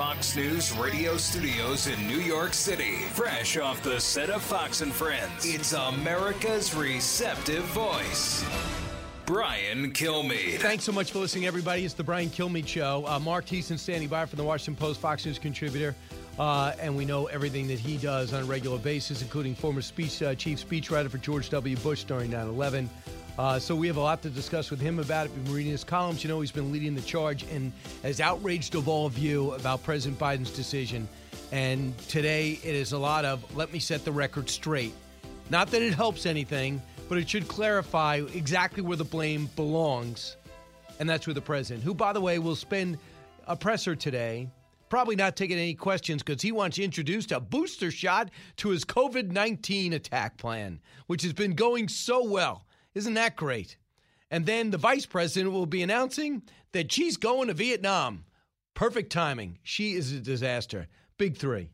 Fox News radio studios in New York City, fresh off the set of Fox and Friends, it's America's receptive voice. Brian Kilmeade. Thanks so much for listening, everybody. It's the Brian Kilmeade Show. Uh, Mark Thiessen standing by from the Washington Post, Fox News contributor. Uh, and we know everything that he does on a regular basis, including former speech, uh, chief speechwriter for George W. Bush during 9 11. Uh, so we have a lot to discuss with him about it. Been reading his columns. You know, he's been leading the charge and has outraged of all of you about President Biden's decision. And today it is a lot of let me set the record straight. Not that it helps anything, but it should clarify exactly where the blame belongs. And that's with the president, who, by the way, will spend a presser today probably not taking any questions because he wants to introduce a booster shot to his COVID 19 attack plan, which has been going so well. Isn't that great? And then the vice president will be announcing that she's going to Vietnam. Perfect timing. She is a disaster. Big three.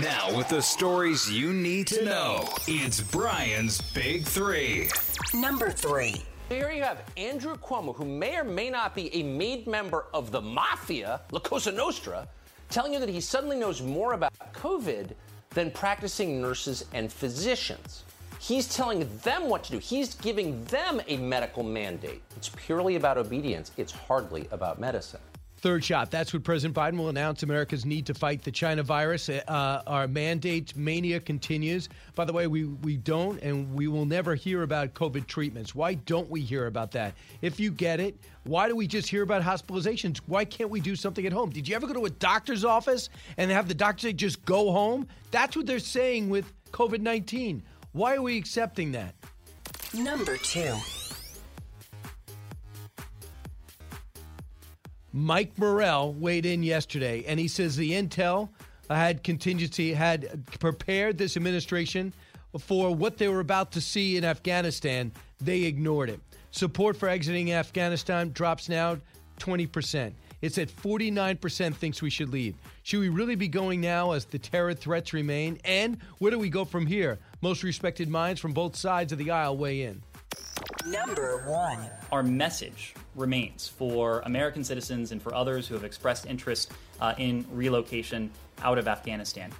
Now, with the stories you need to know, it's Brian's Big Three. Number three. Here you have Andrew Cuomo, who may or may not be a made member of the mafia, La Cosa Nostra, telling you that he suddenly knows more about COVID than practicing nurses and physicians. He's telling them what to do. He's giving them a medical mandate. It's purely about obedience. It's hardly about medicine. Third shot. That's what President Biden will announce America's need to fight the China virus. Uh, our mandate mania continues. By the way, we, we don't and we will never hear about COVID treatments. Why don't we hear about that? If you get it, why do we just hear about hospitalizations? Why can't we do something at home? Did you ever go to a doctor's office and have the doctor say, just go home? That's what they're saying with COVID 19. Why are we accepting that? Number two. Mike Morell weighed in yesterday, and he says the intel had contingency had prepared this administration for what they were about to see in Afghanistan. They ignored it. Support for exiting Afghanistan drops now 20%. It's at 49% thinks we should leave. Should we really be going now as the terror threats remain? And where do we go from here? Most respected minds from both sides of the aisle weigh in. Number one. Our message remains for American citizens and for others who have expressed interest uh, in relocation out of Afghanistan.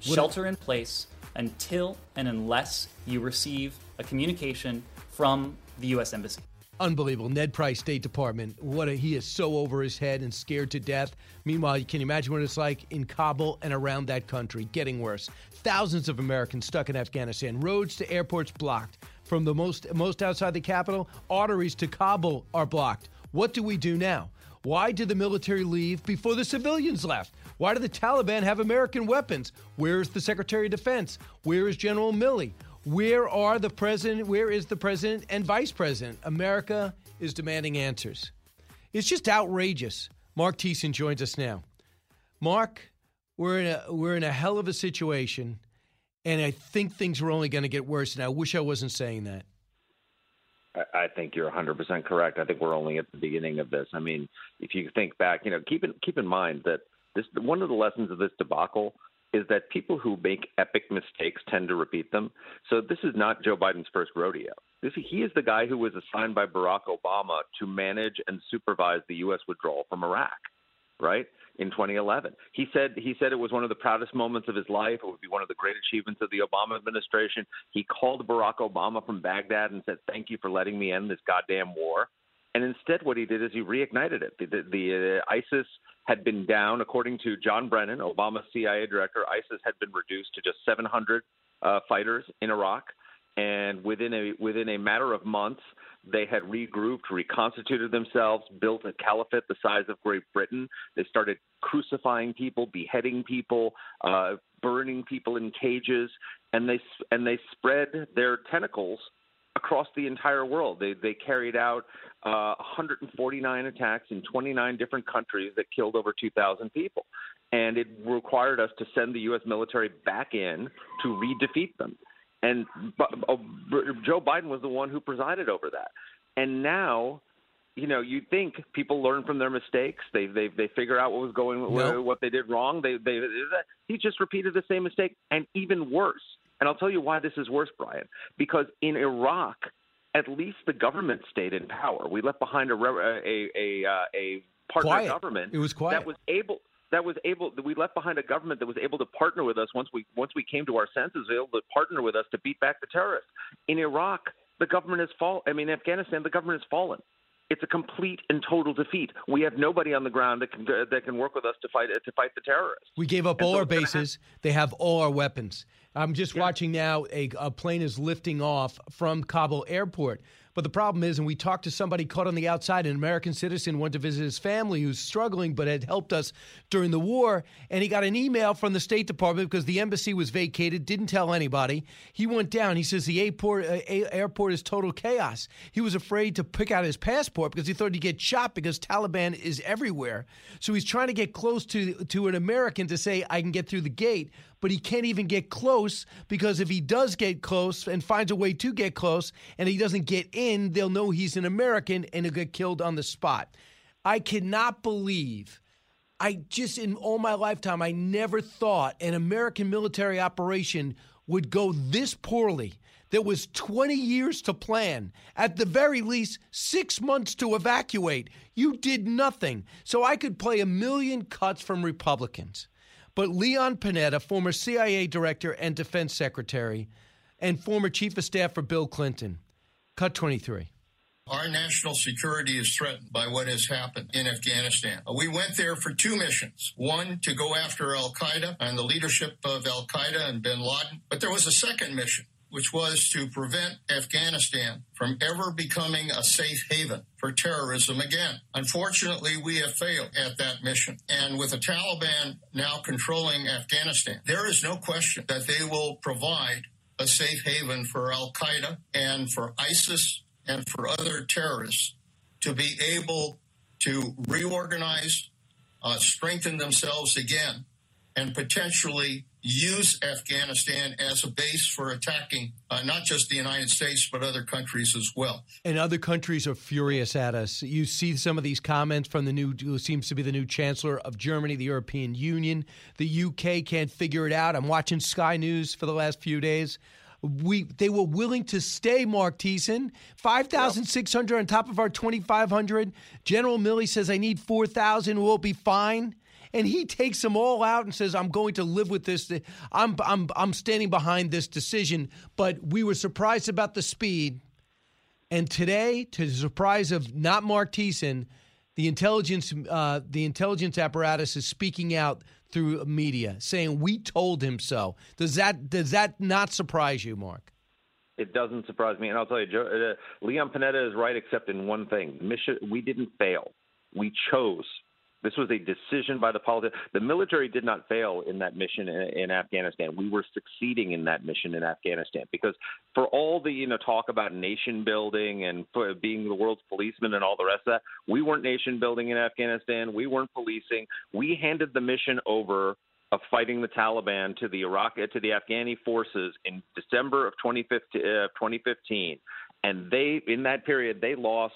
Shelter in place until and unless you receive a communication from the U.S. Embassy. Unbelievable. Ned Price, State Department. What a, he is so over his head and scared to death. Meanwhile, you can imagine what it's like in Kabul and around that country? Getting worse. Thousands of Americans stuck in Afghanistan. Roads to airports blocked. From the most most outside the capital, arteries to Kabul are blocked. What do we do now? Why did the military leave before the civilians left? Why do the Taliban have American weapons? Where is the Secretary of Defense? Where is General Milley? Where are the president? Where is the president and vice president? America is demanding answers. It's just outrageous. Mark Thiessen joins us now. Mark, we're in a we're in a hell of a situation, and I think things are only going to get worse. And I wish I wasn't saying that. I think you're 100% correct. I think we're only at the beginning of this. I mean, if you think back, you know, keep in keep in mind that this one of the lessons of this debacle is that people who make epic mistakes tend to repeat them. So this is not Joe Biden's first rodeo. This, he is the guy who was assigned by Barack Obama to manage and supervise the U.S. withdrawal from Iraq, right? In 2011, he said he said it was one of the proudest moments of his life. It would be one of the great achievements of the Obama administration. He called Barack Obama from Baghdad and said, "Thank you for letting me end this goddamn war." And instead, what he did is he reignited it. The, the, the uh, ISIS had been down, according to John Brennan, Obama's CIA director. ISIS had been reduced to just 700 uh, fighters in Iraq, and within a within a matter of months, they had regrouped, reconstituted themselves, built a caliphate the size of Great Britain. They started crucifying people, beheading people, uh, burning people in cages, and they and they spread their tentacles across the entire world. They they carried out uh, 149 attacks in 29 different countries that killed over 2,000 people, and it required us to send the U.S. military back in to re-defeat them. And uh, Joe Biden was the one who presided over that. And now you know, you think people learn from their mistakes. They they they figure out what was going, nope. what they did wrong. They they he just repeated the same mistake, and even worse. And I'll tell you why this is worse, Brian. Because in Iraq, at least the government stayed in power. We left behind a a a a, uh, a partner quiet. government. It was quiet. That was able that was able we left behind a government that was able to partner with us once we once we came to our senses, able to partner with us to beat back the terrorists. In Iraq, the government has fallen. I mean, Afghanistan, the government has fallen it's a complete and total defeat. We have nobody on the ground that can that can work with us to fight to fight the terrorists. We gave up and all so our bases. They have all our weapons. I'm just yeah. watching now. A, a plane is lifting off from Kabul airport. But the problem is, and we talked to somebody caught on the outside, an American citizen, went to visit his family who's struggling but had helped us during the war. And he got an email from the State Department because the embassy was vacated, didn't tell anybody. He went down. He says the airport, uh, airport is total chaos. He was afraid to pick out his passport because he thought he'd get shot because Taliban is everywhere. So he's trying to get close to, to an American to say, I can get through the gate but he can't even get close because if he does get close and finds a way to get close and he doesn't get in, they'll know he's an American and he'll get killed on the spot. I cannot believe. I just, in all my lifetime, I never thought an American military operation would go this poorly. There was 20 years to plan, at the very least, six months to evacuate. You did nothing. So I could play a million cuts from Republicans. But Leon Panetta, former CIA director and defense secretary, and former chief of staff for Bill Clinton. Cut 23. Our national security is threatened by what has happened in Afghanistan. Uh, we went there for two missions. One, to go after Al Qaeda and the leadership of Al Qaeda and bin Laden. But there was a second mission which was to prevent Afghanistan from ever becoming a safe haven for terrorism again. Unfortunately, we have failed at that mission. And with the Taliban now controlling Afghanistan, there is no question that they will provide a safe haven for Al Qaeda and for ISIS and for other terrorists to be able to reorganize, uh, strengthen themselves again, and potentially use Afghanistan as a base for attacking uh, not just the United States, but other countries as well. And other countries are furious at us. You see some of these comments from the new, who seems to be the new Chancellor of Germany, the European Union. The UK can't figure it out. I'm watching Sky News for the last few days. We they were willing to stay, Mark Thiessen. Five thousand six hundred on top of our twenty five hundred. General Milley says I need four thousand. We'll be fine and he takes them all out and says, "I'm going to live with this. I'm I'm I'm standing behind this decision." But we were surprised about the speed, and today, to the surprise of not Mark Thiessen, the intelligence uh, the intelligence apparatus is speaking out through media, saying we told him so. Does that does that not surprise you, Mark? It doesn't surprise me, and I'll tell you, Joe, uh, Leon Panetta is right, except in one thing: mission. We didn't fail. We chose this was a decision by the politicians. The military did not fail in that mission in, in, Afghanistan. We were succeeding in that mission in Afghanistan because for all the you know talk about nation building and being the world's policeman and all the rest of that, we weren't nation building in Afghanistan. We weren't policing. We handed the mission over of fighting the Taliban to the Iraq to the Afghani forces in December of 2015, uh, 2015 and they in that period they lost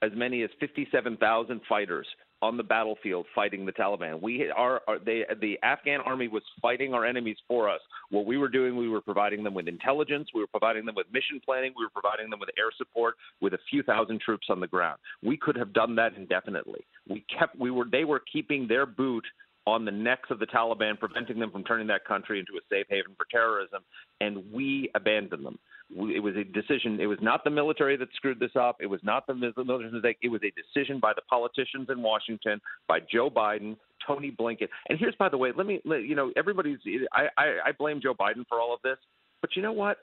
as many as 57,000 fighters on the battlefield fighting the Taliban. We are, they, the Afghan army was fighting our enemies for us. What we were doing, we were providing them with intelligence, we were providing them with mission planning, we were providing them with air support, with a few thousand troops on the ground. We could have done that indefinitely. We kept, we were, they were keeping their boot on the necks of the Taliban, preventing them from turning that country into a safe haven for terrorism, and we abandoned them it was a decision. It was not the military that screwed this up. It was not the military's mistake. It was a decision by the politicians in Washington, by Joe Biden, Tony Blinken. And here's, by the way, let me, you know, everybody's. I, I, I blame Joe Biden for all of this, but you know what?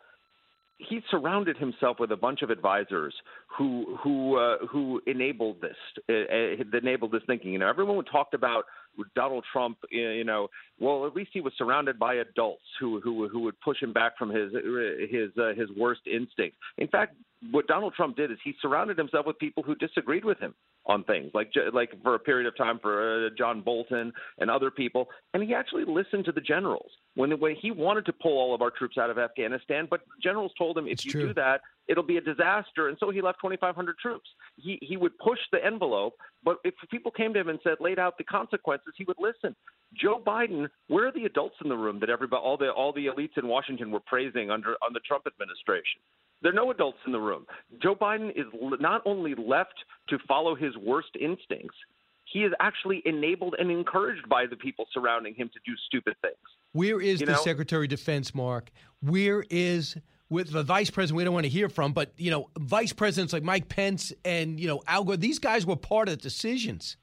he surrounded himself with a bunch of advisors who who uh, who enabled this uh, uh, enabled this thinking. You know, everyone talked about Donald Trump. You know, well, at least he was surrounded by adults who who who would push him back from his his uh, his worst instincts. In fact, what Donald Trump did is he surrounded himself with people who disagreed with him on things, like like for a period of time for uh, John Bolton and other people, and he actually listened to the generals when when he wanted to pull all of our troops out of Afghanistan, but generals told him if It's you true. do that, it'll be a disaster, and so he left 2,500 troops. He he would push the envelope, but if people came to him and said laid out the consequences, he would listen. Joe Biden, where are the adults in the room that everybody, all the all the elites in Washington were praising under on the Trump administration? There are no adults in the room. Joe Biden is not only left to follow his worst instincts, he is actually enabled and encouraged by the people surrounding him to do stupid things. Where is You the know? Secretary of Defense, Mark? Where is with the vice president? We don't want to hear from, but you know, vice presidents like Mike Pence and you know Al Gore. These guys were part of the decisions.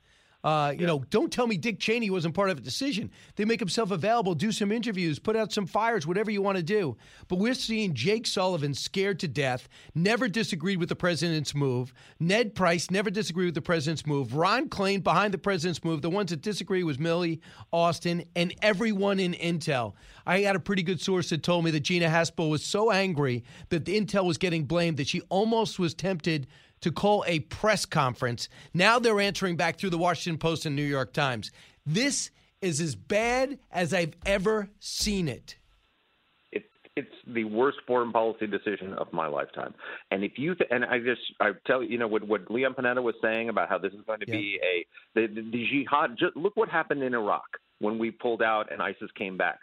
Uh, you know, don't tell me Dick Cheney wasn't part of a decision. They make himself available, do some interviews, put out some fires, whatever you want to do. But we're seeing Jake Sullivan scared to death, never disagreed with the president's move. Ned Price never disagreed with the president's move. Ron Klain behind the president's move. The ones that disagree was Milley Austin and everyone in Intel. I had a pretty good source that told me that Gina Haspel was so angry that the Intel was getting blamed that she almost was tempted to call a press conference. Now they're answering back through the Washington Post and New York Times. This is as bad as I've ever seen it. It, it's the worst foreign policy decision of my lifetime. And if you th- and I just I tell you, you know what what Leon Panetta was saying about how this is going to be a the, the, the jihad. Just look what happened in Iraq when we pulled out and ISIS came back.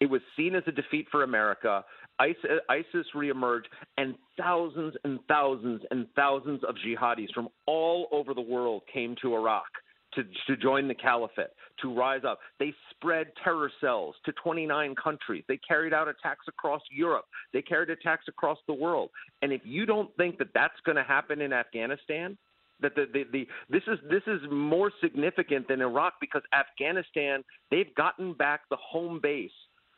It was seen as a defeat for America. ISIS, reemerged, and thousands and thousands and thousands of jihadis from all over the world came to Iraq to, to join the caliphate, to rise up. They spread terror cells to 29 countries. They carried out attacks across Europe. They carried attacks across the world. And if you don't think that that's going to happen in Afghanistan, that the, the, the this is this is more significant than Iraq because Afghanistan they've gotten back the home base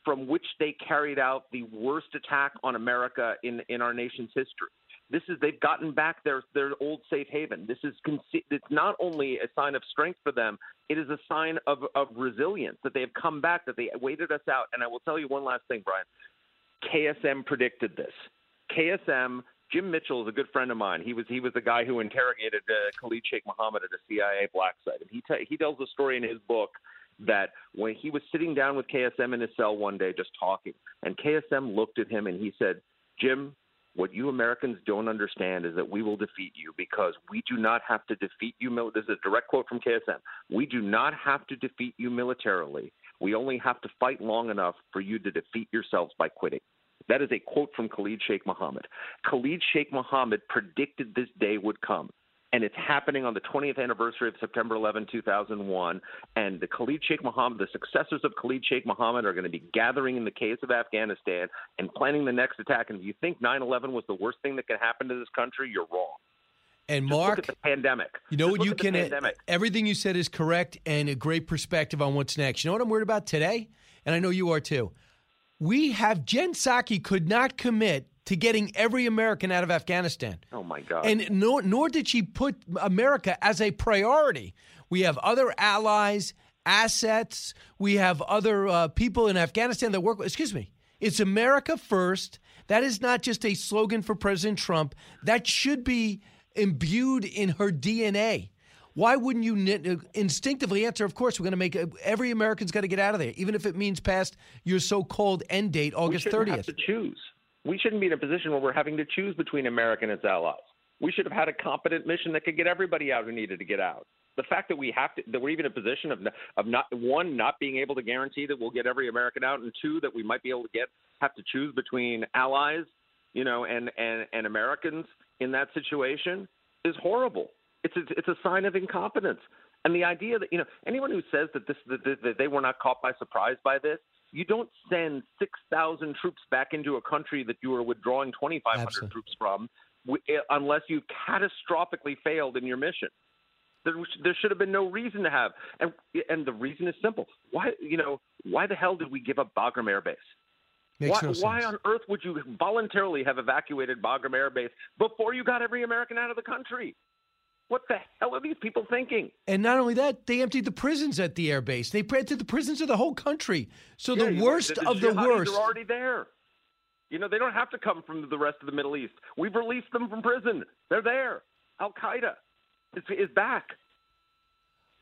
from which they carried out the worst attack on America in in our nation's history. This is they've gotten back their their old safe haven. This is it's not only a sign of strength for them, it is a sign of of resilience that they have come back, that they waited us out. And I will tell you one last thing, Brian. KSM predicted this. KSM Jim Mitchell is a good friend of mine. He was he was the guy who interrogated uh, Khalid Sheikh Mohammed at a CIA black site, and he t- he tells a story in his book that when he was sitting down with KSM in his cell one day just talking, and KSM looked at him and he said, "Jim, what you Americans don't understand is that we will defeat you because we do not have to defeat you. This is a direct quote from KSM. We do not have to defeat you militarily. We only have to fight long enough for you to defeat yourselves by quitting." That is a quote from Khalid Sheikh Mohammed. Khalid Sheikh Mohammed predicted this day would come. And it's happening on the 20th anniversary of September 11, 2001. And the Khalid Sheikh Mohammed, the successors of Khalid Sheikh Mohammed, are going to be gathering in the caves of Afghanistan and planning the next attack. And if you think 9 11 was the worst thing that could happen to this country, you're wrong. And Just Mark, look at the pandemic. you know what you can uh, pandemic. everything you said is correct and a great perspective on what's next. You know what I'm worried about today? And I know you are too. We have Jen Psaki could not commit to getting every American out of Afghanistan. Oh, my God. And nor, nor did she put America as a priority. We have other allies, assets. We have other uh, people in Afghanistan that work. with Excuse me. It's America first. That is not just a slogan for President Trump. That should be imbued in her DNA. Why wouldn't you instinctively answer? Of course, we're going to make every American's got to get out of there, even if it means past your so-called end date, August 30th. have to choose. We shouldn't be in a position where we're having to choose between America and its allies. We should have had a competent mission that could get everybody out who needed to get out. The fact that we have to, that we're even in a position of, of not one not being able to guarantee that we'll get every American out, and two that we might be able to get have to choose between allies, you know, and and and Americans in that situation is horrible. It's a, it's a sign of incompetence. And the idea that you know anyone who says that this that, that, that they were not caught by surprise by this, you don't send six thousand troops back into a country that you are withdrawing twenty five hundred Absolutely. troops from, w- eh, unless you catastrophically failed in your mission. There, there should have been no reason to have, and and the reason is simple. Why you know why the hell did we give up Bagram Air Base? Makes why, no why on earth would you voluntarily have evacuated Bagram Air Base before you got every American out of the country? What the hell are these people thinking? And not only that, they emptied the prisons at the air base. They emptied the prisons of the whole country. So Yeah, the worst the of the jihadis worst. are already there. You know, they don't have to come from the rest of the Middle East. We've released them from prison. They're there. Al Qaeda is, is back.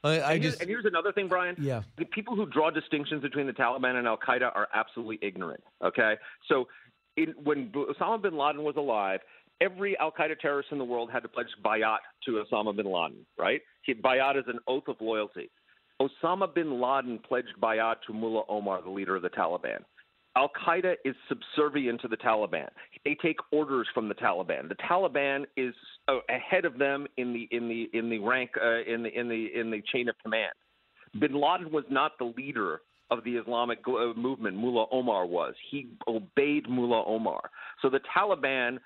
I, I and, just and here's another thing, Brian. Yeah. The people who draw distinctions between the Taliban and Al Qaeda are absolutely ignorant. Okay, so in, when Osama bin Laden was alive, every Al Qaeda terrorist in the world had to pledge bayat to Osama bin Laden. Right? He, bayat is an oath of loyalty. Osama bin Laden pledged bayat to Mullah Omar, the leader of the Taliban. Al Qaeda is subservient to the Taliban. They take orders from the Taliban. The Taliban is uh, ahead of them in the in the in the rank uh, in the in the in the chain of command. Bin Laden was not the leader of the Islamic uh, movement. Mullah Omar was. He obeyed Mullah Omar. So the Taliban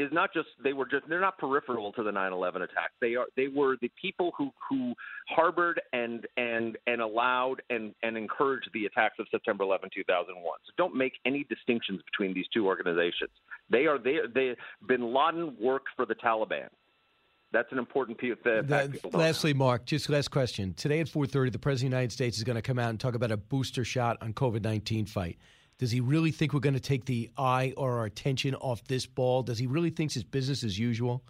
is not just they were just they're not peripheral to the 9/11 attack. They are they were the people who who harbored and and and allowed and and encouraged the attacks of September 11, 2001. So don't make any distinctions between these two organizations. They are they they Bin Laden worked for the Taliban. That's an important piece. That, lastly, Mark, just last question. Today at 4:30, the president of the United States is going to come out and talk about a booster shot on COVID-19 fight. Does he really think we're going to take the eye or our attention off this ball? Does he really think it's business as usual?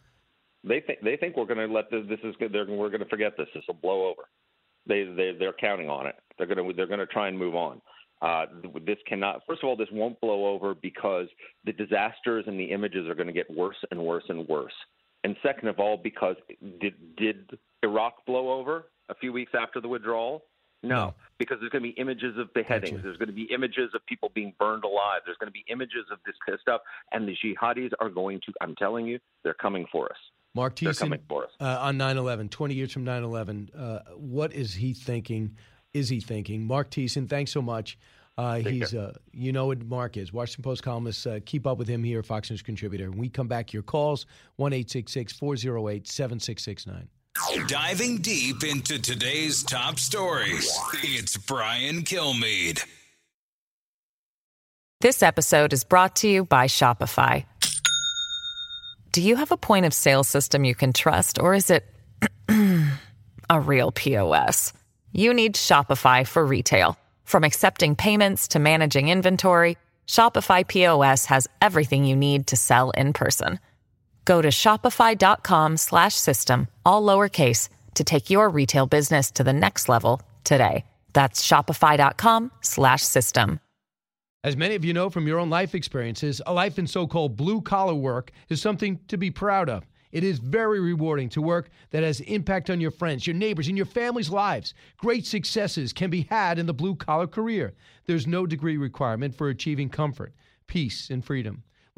They think they think we're going to let this. This is. They're, we're going to forget this. This will blow over. They they they're counting on it. They're going to they're going to try and move on. Uh, this cannot. First of all, this won't blow over because the disasters and the images are going to get worse and worse and worse. And second of all, because did did Iraq blow over a few weeks after the withdrawal? No, because there's going to be images of beheadings. Gotcha. There's going to be images of people being burned alive. There's going to be images of this kind of stuff. And the jihadis are going to, I'm telling you, they're coming for us. Mark Thiessen, uh, on 9 11, 20 years from 9 11, uh, what is he thinking? Is he thinking? Mark Thiessen, thanks so much. Uh, he's, uh, you know what Mark is, Washington Post columnist. Uh, keep up with him here, Fox News contributor. When we come back, your calls, 1 408 7669. Diving deep into today's top stories, it's Brian Kilmeade. This episode is brought to you by Shopify. Do you have a point of sale system you can trust, or is it a real POS? You need Shopify for retail. From accepting payments to managing inventory, Shopify POS has everything you need to sell in person. Go to shopify.com slash system, all lowercase, to take your retail business to the next level today. That's shopify.com slash system. As many of you know from your own life experiences, a life in so called blue collar work is something to be proud of. It is very rewarding to work that has impact on your friends, your neighbors, and your family's lives. Great successes can be had in the blue collar career. There's no degree requirement for achieving comfort, peace, and freedom.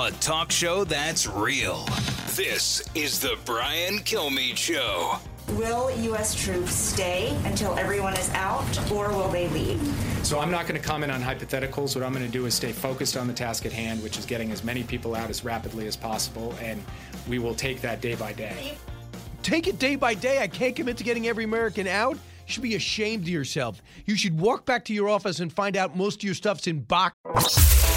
A talk show that's real. This is the Brian Kilmeade Show. Will U.S. troops stay until everyone is out, or will they leave? So I'm not going to comment on hypotheticals. What I'm going to do is stay focused on the task at hand, which is getting as many people out as rapidly as possible, and we will take that day by day. Take it day by day. I can't commit to getting every American out. You should be ashamed of yourself. You should walk back to your office and find out most of your stuff's in box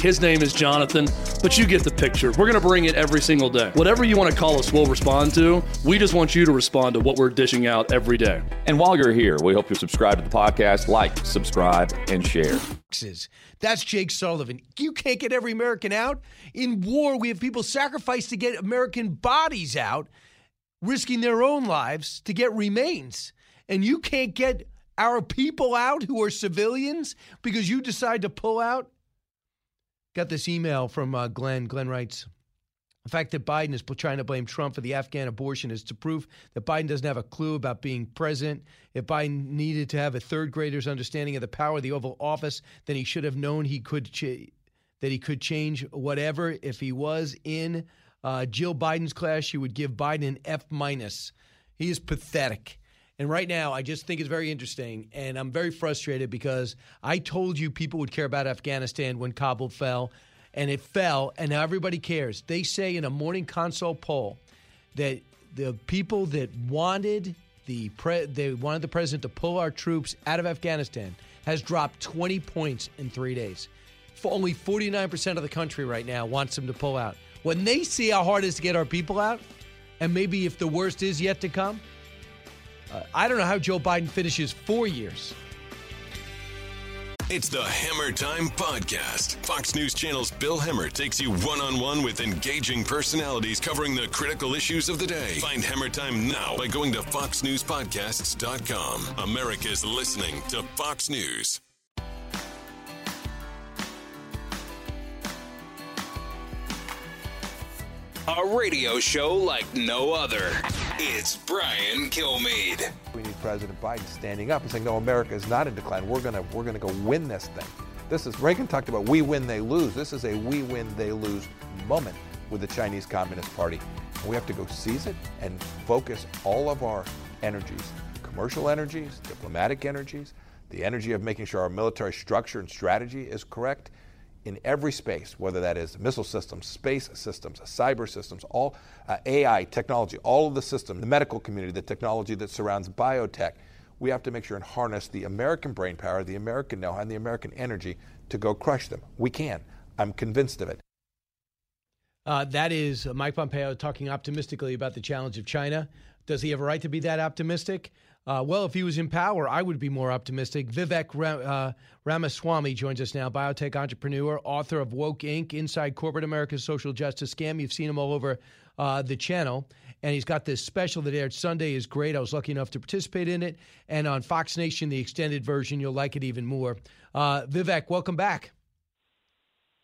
His name is Jonathan, but you get the picture. We're going to bring it every single day. Whatever you want to call us, we'll respond to. We just want you to respond to what we're dishing out every day. And while you're here, we hope you subscribe to the podcast, like, subscribe, and share. That's Jake Sullivan. You can't get every American out. In war, we have people sacrifice to get American bodies out, risking their own lives to get remains. And you can't get our people out who are civilians because you decide to pull out? Got this email from uh, Glenn. Glenn writes, the fact that Biden is trying to blame Trump for the Afghan abortion is to prove that Biden doesn't have a clue about being president. If Biden needed to have a third grader's understanding of the power of the Oval Office, then he should have known he could ch- that he could change whatever. If he was in uh, Jill Biden's class, she would give Biden an F minus. He is pathetic. And right now, I just think it's very interesting. And I'm very frustrated because I told you people would care about Afghanistan when Kabul fell, and it fell, and now everybody cares. They say in a morning consult poll that the people that wanted the pre- they wanted the president to pull our troops out of Afghanistan has dropped 20 points in three days. For only 49% of the country right now wants them to pull out. When they see how hard it is to get our people out, and maybe if the worst is yet to come, uh, I don't know how Joe Biden finishes four years. It's the Hemmer Time Podcast. Fox News Channel's Bill Hemmer takes you one on one with engaging personalities covering the critical issues of the day. Find Hemmer Time now by going to FoxNewsPodcasts.com. America's listening to Fox News. A radio show like no other. It's Brian Kilmeade. We need President Biden standing up and saying, "No, America is not in decline. We're gonna we're gonna go win this thing." This is Reagan talked about we win, they lose. This is a we win, they lose moment with the Chinese Communist Party. We have to go seize it and focus all of our energies, commercial energies, diplomatic energies, the energy of making sure our military structure and strategy is correct in every space, whether that is missile systems, space systems, cyber systems, all uh, AI technology, all of the systems, the medical community, the technology that surrounds biotech. We have to make sure and harness the American brain power, the American know-how, and the American energy to go crush them. We can. I'm convinced of it. Uh, that is Mike Pompeo talking optimistically about the challenge of China. Does he have a right to be that optimistic? Uh, well, if he was in power, I would be more optimistic. Vivek uh, Ramaswamy joins us now, biotech entrepreneur, author of Woke Inc., Inside Corporate America's Social Justice Scam. You've seen him all over uh, the channel. And he's got this special that aired Sunday is great. I was lucky enough to participate in it. And on Fox Nation, the extended version, you'll like it even more. Uh, Vivek, welcome back.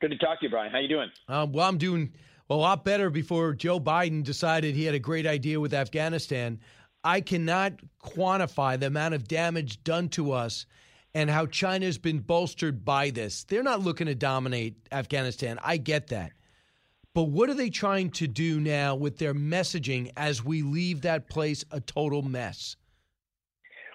Good to talk to you, Brian. How you doing? Um, well, I'm doing a lot better before Joe Biden decided he had a great idea with Afghanistan. I cannot quantify the amount of damage done to us and how China's been bolstered by this. They're not looking to dominate Afghanistan. I get that. But what are they trying to do now with their messaging as we leave that place a total mess?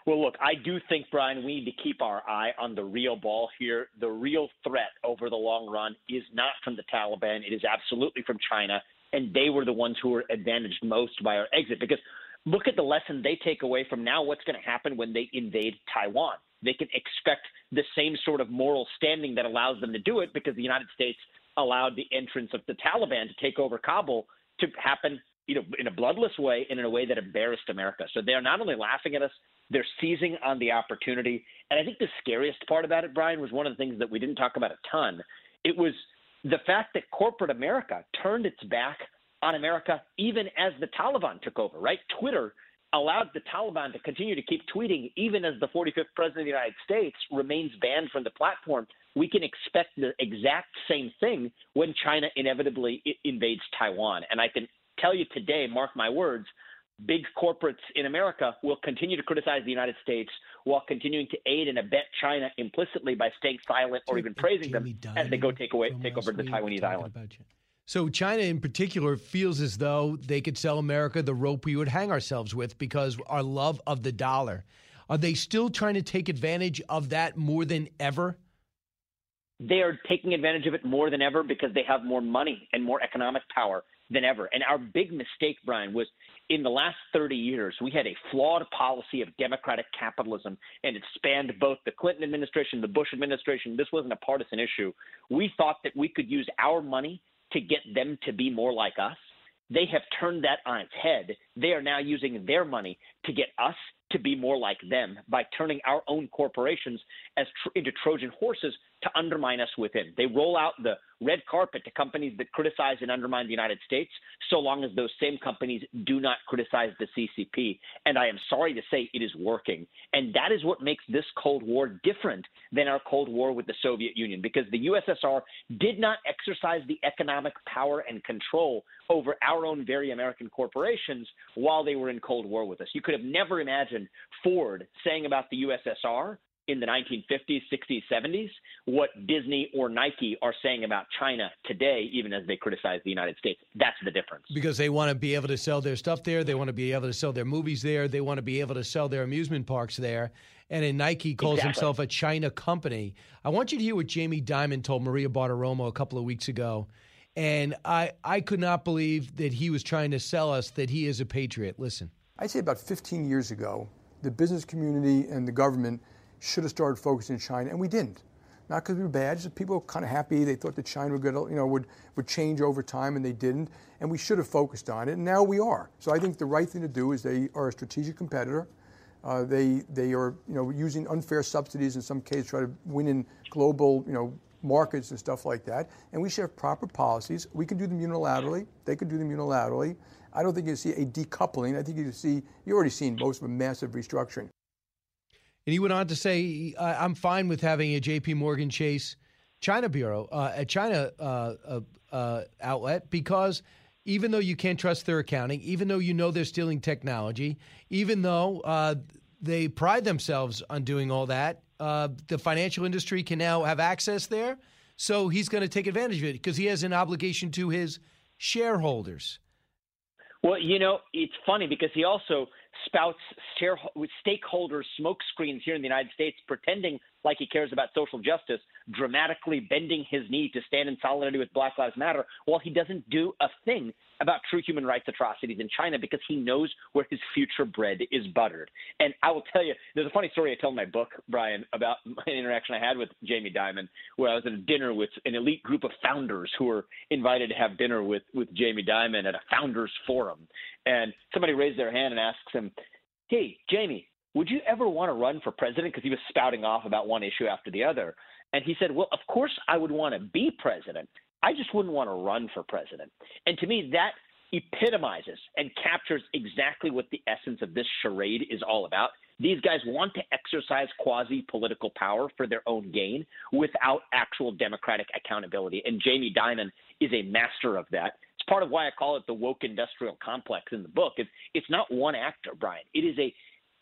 Well, look, I do think, Brian, we need to keep our eye on the real ball here. The real threat over the long run is not from the Taliban, it is absolutely from China. And they were the ones who were advantaged most by our exit because look at the lesson they take away from now what's going to happen when they invade Taiwan. They can expect the same sort of moral standing that allows them to do it because the United States allowed the entrance of the Taliban to take over Kabul to happen you know, in a bloodless way and in a way that embarrassed America. So they're not only laughing at us, they're seizing on the opportunity. And I think the scariest part about it, Brian, was one of the things that we didn't talk about a ton. It was the fact that corporate America turned its back on America even as the Taliban took over, right? Twitter allowed the Taliban to continue to keep tweeting even as the 45th president of the United States remains banned from the platform. We can expect the exact same thing when China inevitably invades Taiwan. And I can tell you today, mark my words, big corporates in America will continue to criticize the United States while continuing to aid and abet China implicitly by staying silent or even praising them as they go take away take over the Taiwanese island. So China in particular feels as though they could sell America the rope we would hang ourselves with because our love of the dollar. Are they still trying to take advantage of that more than ever? They are taking advantage of it more than ever because they have more money and more economic power than ever. And our big mistake, Brian, was in the last 30 years, we had a flawed policy of democratic capitalism, and it spanned both the Clinton administration, the Bush administration. This wasn't a partisan issue. We thought that we could use our money to get them to be more like us. They have turned that on its head. They are now using their money to get us to be more like them by turning our own corporations as tr- into Trojan horses to undermine us within. They roll out the red carpet to companies that criticize and undermine the United States, so long as those same companies do not criticize the CCP. And I am sorry to say it is working. And that is what makes this Cold War different than our Cold War with the Soviet Union, because the USSR did not exercise the economic power and control over our own very American corporations while they were in Cold War with us. You could have never imagined Ford saying about the USSR in the 1950s, 60s, 70s, what Disney or Nike are saying about China today, even as they criticize the United States. That's the difference. Because they want to be able to sell their stuff there. They want to be able to sell their movies there. They want to be able to sell their amusement parks there. And then Nike calls Exactly. himself a China company. I want you to hear what Jamie Dimon told Maria Bartiromo a couple of weeks ago. And I, I could not believe that he was trying to sell us that he is a patriot. Listen. I'd say about 15 years ago, the business community and the government should have started focusing on China, and we didn't. Not because we were bad, just people were kind of happy. They thought that China would, you know, would, would change over time, and they didn't. And we should have focused on it, and now we are. So I think the right thing to do is they are a strategic competitor. Uh, they, they are, you know, using unfair subsidies in some cases, try to win in global, you know, markets and stuff like that. And we should have proper policies. We can do them unilaterally. They could do them unilaterally. I don't think you see a decoupling. I think you see, you're already seeing most of a massive restructuring. And he went on to say, I'm fine with having a JP Morgan Chase China Bureau, uh, a China uh, uh, uh, outlet, because even though you can't trust their accounting, even though you know they're stealing technology, even though uh, they pride themselves on doing all that, uh, the financial industry can now have access there. So he's going to take advantage of it because he has an obligation to his shareholders. Well, you know, it's funny because he also spouts stakeholders, stakeholder smokescreens here in the United States, pretending like he cares about social justice, dramatically bending his knee to stand in solidarity with Black Lives Matter, while he doesn't do a thing about true human rights atrocities in China because he knows where his future bread is buttered. And I will tell you, there's a funny story I tell in my book, Brian, about an interaction I had with Jamie Dimon, where I was at a dinner with an elite group of founders who were invited to have dinner with, with Jamie Dimon at a founders forum. And somebody raised their hand and asks him, Hey, Jamie, would you ever want to run for president? Because he was spouting off about one issue after the other. And he said, Well, of course I would want to be president. I just wouldn't want to run for president. And to me, that epitomizes and captures exactly what the essence of this charade is all about. These guys want to exercise quasi political power for their own gain without actual democratic accountability. And Jamie Dimon is a master of that. It's part of why I call it the woke industrial complex in the book. It's, it's not one actor, Brian. It is a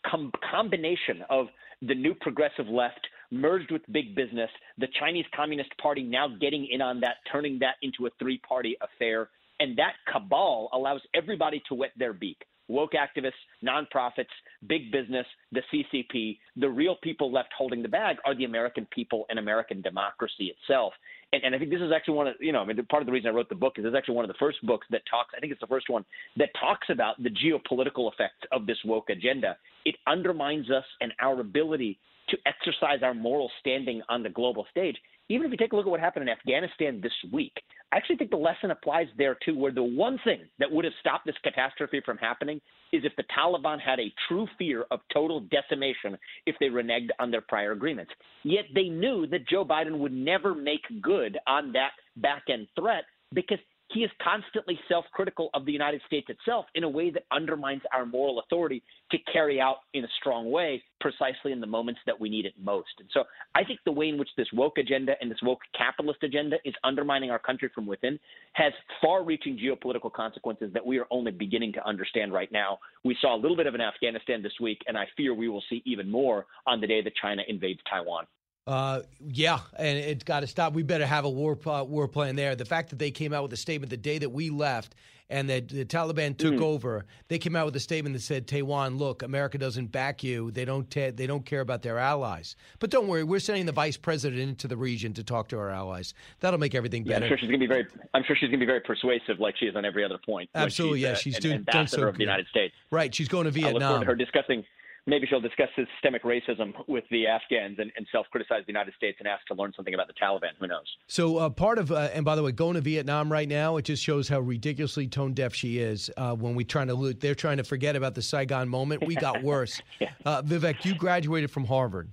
com- combination of the new progressive left merged with big business, the Chinese Communist Party now getting in on that, turning that into a three party affair. And that cabal allows everybody to wet their beak woke activists, nonprofits, big business, the CCP. The real people left holding the bag are the American people and American democracy itself. And, and I think this is actually one of, you know, I mean, part of the reason I wrote the book is it's actually one of the first books that talks, I think it's the first one that talks about the geopolitical effects of this woke agenda. It undermines us and our ability to exercise our moral standing on the global stage. Even if you take a look at what happened in Afghanistan this week, I actually think the lesson applies there too, where the one thing that would have stopped this catastrophe from happening is if the Taliban had a true fear of total decimation if they reneged on their prior agreements. Yet they knew that Joe Biden would never make good on that back end threat because he is constantly self critical of the United States itself in a way that undermines our moral authority to carry out in a strong way precisely in the moments that we need it most. And so I think the way in which this woke agenda and this woke capitalist agenda is undermining our country from within has far reaching geopolitical consequences that we are only beginning to understand right now. We saw a little bit of in Afghanistan this week, and I fear we will see even more on the day that China invades Taiwan. Uh, yeah, and it's got to stop. We better have a war uh, war plan there. The fact that they came out with a statement the day that we left and that the Taliban took Mm. over, they came out with a statement that said, "Taiwan, look, America doesn't back you. They don't. ta- they don't care about their allies. But don't worry, we're sending the vice president into the region to talk to our allies. That'll make everything Yeah, I'm better." sure she's going to be very. I'm sure she's going to be very persuasive, like she is on every other point. Absolutely, she's, yeah, she's doing- ambassador so of the. United States. Right, she's going to I look forward Vietnam. to her discussing. Maybe she'll discuss systemic racism with the Afghans and, and self-criticize the United States and ask to learn something about the Taliban. Who knows? So uh, part of, uh, and by the way, going to Vietnam right now, it just shows how ridiculously tone deaf she is. Uh, when we trying to loot, they're trying to forget about the Saigon moment. We got worse. uh, Vivek, you graduated from Harvard,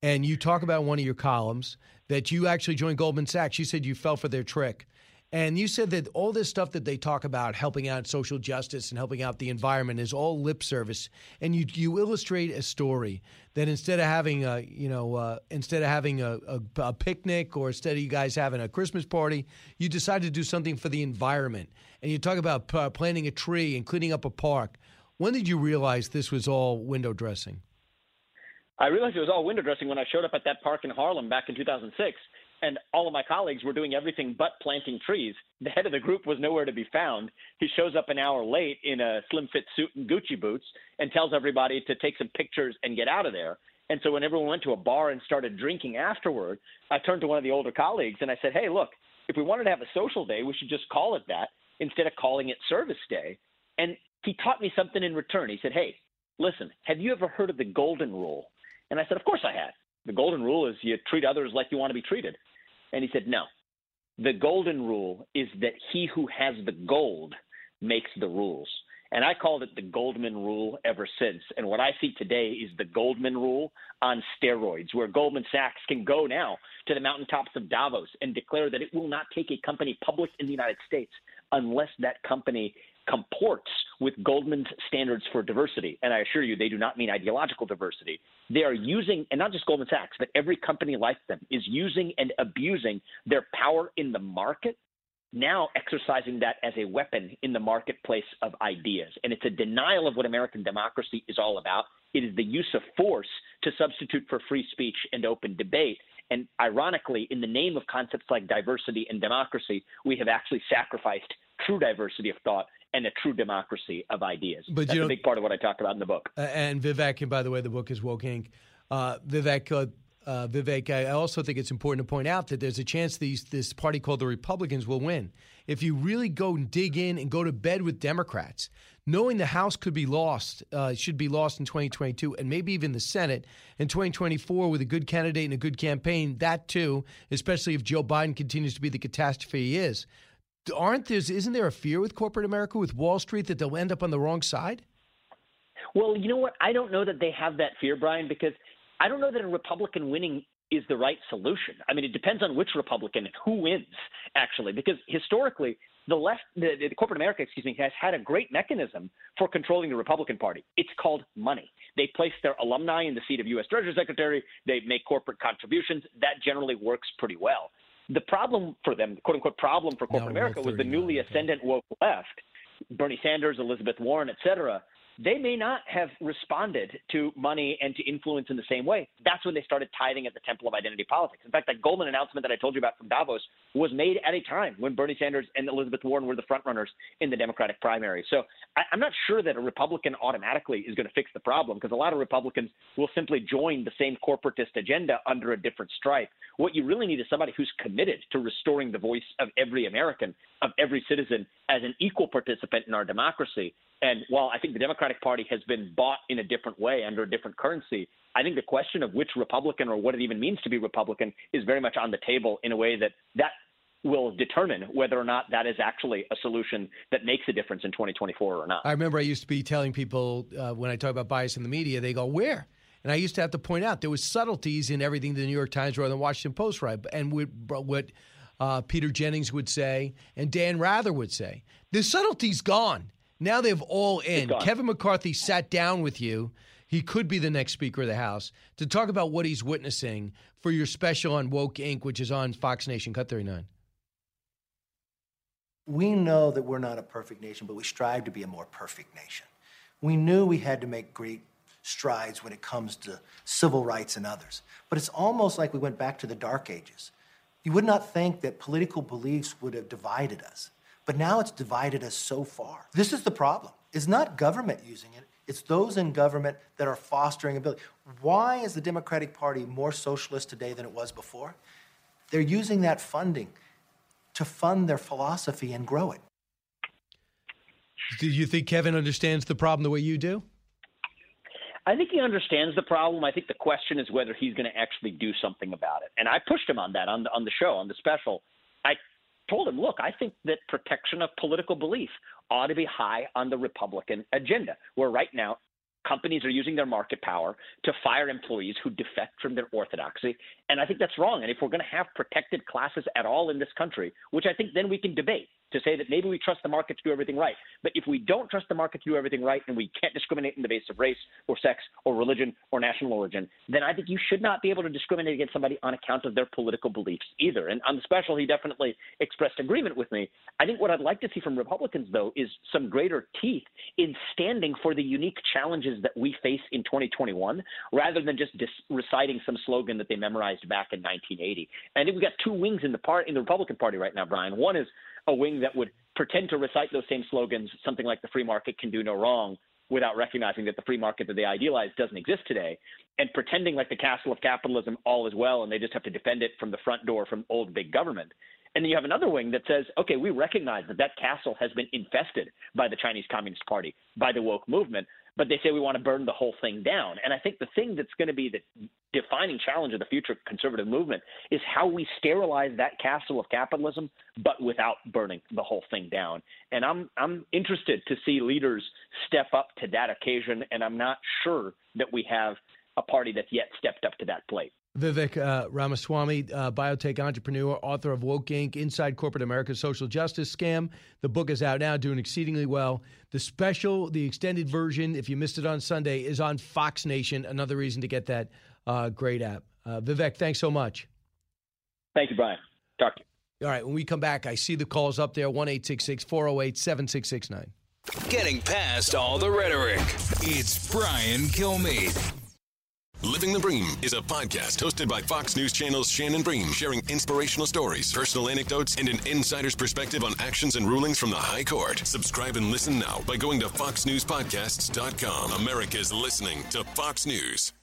and you talk about one of your columns that you actually joined Goldman Sachs. You said you fell for their trick. And you said that all this stuff that they talk about, helping out social justice and helping out the environment, is all lip service. And you you illustrate a story that instead of having a you know uh, instead of having a, a, a picnic or instead of you guys having a Christmas party, you decided to do something for the environment. And you talk about p- planting a tree and cleaning up a park. When did you realize this was all window dressing? I realized it was all window dressing when I showed up at that park in Harlem back in 2006, and all of my colleagues were doing everything but planting trees. The head of the group was nowhere to be found. He shows up an hour late in a slim fit suit and Gucci boots and tells everybody to take some pictures and get out of there. And so when everyone went to a bar and started drinking afterward, I turned to one of the older colleagues and I said, "Hey, look, if we wanted to have a social day, we should just call it that instead of calling it service day." And he taught me something in return. He said, "Hey, listen, have you ever heard of the golden rule?" And I said, Of course I had. The golden rule is you treat others like you want to be treated. And he said, No. The golden rule is that he who has the gold makes the rules. And I called it the Goldman rule ever since. And what I see today is the Goldman rule on steroids, where Goldman Sachs can go now to the mountaintops of Davos and declare that it will not take a company public in the United States unless that company comports with Goldman's standards for diversity. And I assure you, they do not mean ideological diversity. They are using, and not just Goldman Sachs, but every company like them is using and abusing their power in the market, now exercising that as a weapon in the marketplace of ideas. And it's a denial of what American democracy is all about. It is the use of force to substitute for free speech and open debate. And ironically, in the name of concepts like diversity and democracy, we have actually sacrificed true diversity of thought and a true democracy of ideas. But That's you a big part of what I talk about in the book. And Vivek, and by the way, the book is Woke Inc. Uh, Vivek, uh, uh, Vivek, I also think it's important to point out that there's a chance these this party called the Republicans will win. If you really go and dig in and go to bed with Democrats, knowing the House could be lost, uh, should be lost in 2022, and maybe even the Senate in 2024 with a good candidate and a good campaign, that too, especially if Joe Biden continues to be the catastrophe he is. Aren't there? Isn't there a fear with corporate America, with Wall Street, that they'll end up on the wrong side? Well, you know what? I don't know that they have that fear, Brian, because I don't know that a Republican winning is the right solution. I mean, it depends on which Republican and who wins, actually, because historically, the left, the, the corporate America, excuse me, has had a great mechanism for controlling the Republican Party. It's called money. They place their alumni in the seat of U.S. Treasury Secretary. They make corporate contributions. That generally works pretty well. The problem for them, quote unquote, problem for corporate America was the newly ascendant woke left, Bernie Sanders, Elizabeth Warren, et cetera. They may not have responded to money and to influence in the same way. That's when they started tithing at the temple of identity politics. In fact, that Goldman announcement that I told you about from Davos was made at a time when Bernie Sanders and Elizabeth Warren were the frontrunners in the Democratic primary. So I, I'm not sure that a Republican automatically is going to fix the problem because a lot of Republicans will simply join the same corporatist agenda under a different stripe. What you really need is somebody who's committed to restoring the voice of every American, of every citizen, as an equal participant in our democracy. And while I think the Democratic Party has been bought in a different way under a different currency, I think the question of which Republican or what it even means to be Republican is very much on the table in a way that that will determine whether or not that is actually a solution that makes a difference in 2024 or not. I remember I used to be telling people uh, when I talk about bias in the media, they go, "Where?" And I used to have to point out there was subtleties in everything the New York Times or the Washington Post write, and what, what uh, Peter Jennings would say and Dan Rather would say. The subtlety's gone. Now they've all in. Kevin McCarthy sat down with you. He could be the next Speaker of the House to talk about what he's witnessing for your special on Woke Inc., which is on Fox Nation Cut 39. We know that we're not a perfect nation, but we strive to be a more perfect nation. We knew we had to make great strides when it comes to civil rights and others. But it's almost like we went back to the dark ages. You would not think that political beliefs would have divided us, but now it's divided us so far. This is the problem. It's not government using it, it's those in government that are fostering ability. Why is the Democratic Party more socialist today than it was before? They're using that funding to fund their philosophy and grow it. Do you think Kevin understands the problem the way you do? I think he understands the problem. I think the question is whether he's going to actually do something about it. And I pushed him on that on the, on the show, on the special. I told him, look, I think that protection of political belief ought to be high on the Republican agenda, where right now companies are using their market power to fire employees who defect from their orthodoxy. And I think that's wrong. And if we're going to have protected classes at all in this country, which I think then we can debate, to say that maybe we trust the market to do everything right. But if we don't trust the market to do everything right and we can't discriminate on the basis of race or sex or religion or national origin, then I think you should not be able to discriminate against somebody on account of their political beliefs either. And on the special, he definitely expressed agreement with me. I think what I'd like to see from Republicans, though, is some greater teeth in standing for the unique challenges that we face in 2021 rather than just dis- reciting some slogan that they memorized back in 1980. And we've got two wings in the part in the Republican Party right now, Brian. One is a wing that would pretend to recite those same slogans, something like the free market can do no wrong, without recognizing that the free market that they idealize doesn't exist today, and pretending like the castle of capitalism all is well and they just have to defend it from the front door from old big government. And then you have another wing that says, okay, we recognize that that castle has been infested by the Chinese Communist Party, by the woke movement, but they say we want to burn the whole thing down. And I think the thing that's going to be the defining challenge of the future conservative movement is how we sterilize that castle of capitalism, but without burning the whole thing down. And I'm I'm interested to see leaders step up to that occasion, and I'm not sure that we have a party that's yet stepped up to that plate. Vivek uh, Ramaswamy, uh, biotech entrepreneur, author of Woke Inc., Inside Corporate America's Social Justice Scam. The book is out now, doing exceedingly well. The special, the extended version, if you missed it on Sunday, is on Fox Nation. Another reason to get that uh, great app. Uh, Vivek, thanks so much. Thank you, Brian. Talk to you. All right, when we come back, I see the calls up there 1 408 7669. Getting past all the rhetoric, it's Brian Kilmeade. Living the Bream is a podcast hosted by Fox News Channel's Shannon Bream, sharing inspirational stories, personal anecdotes, and an insider's perspective on actions and rulings from the High Court. Subscribe and listen now by going to foxnewspodcasts.com. America's listening to Fox News.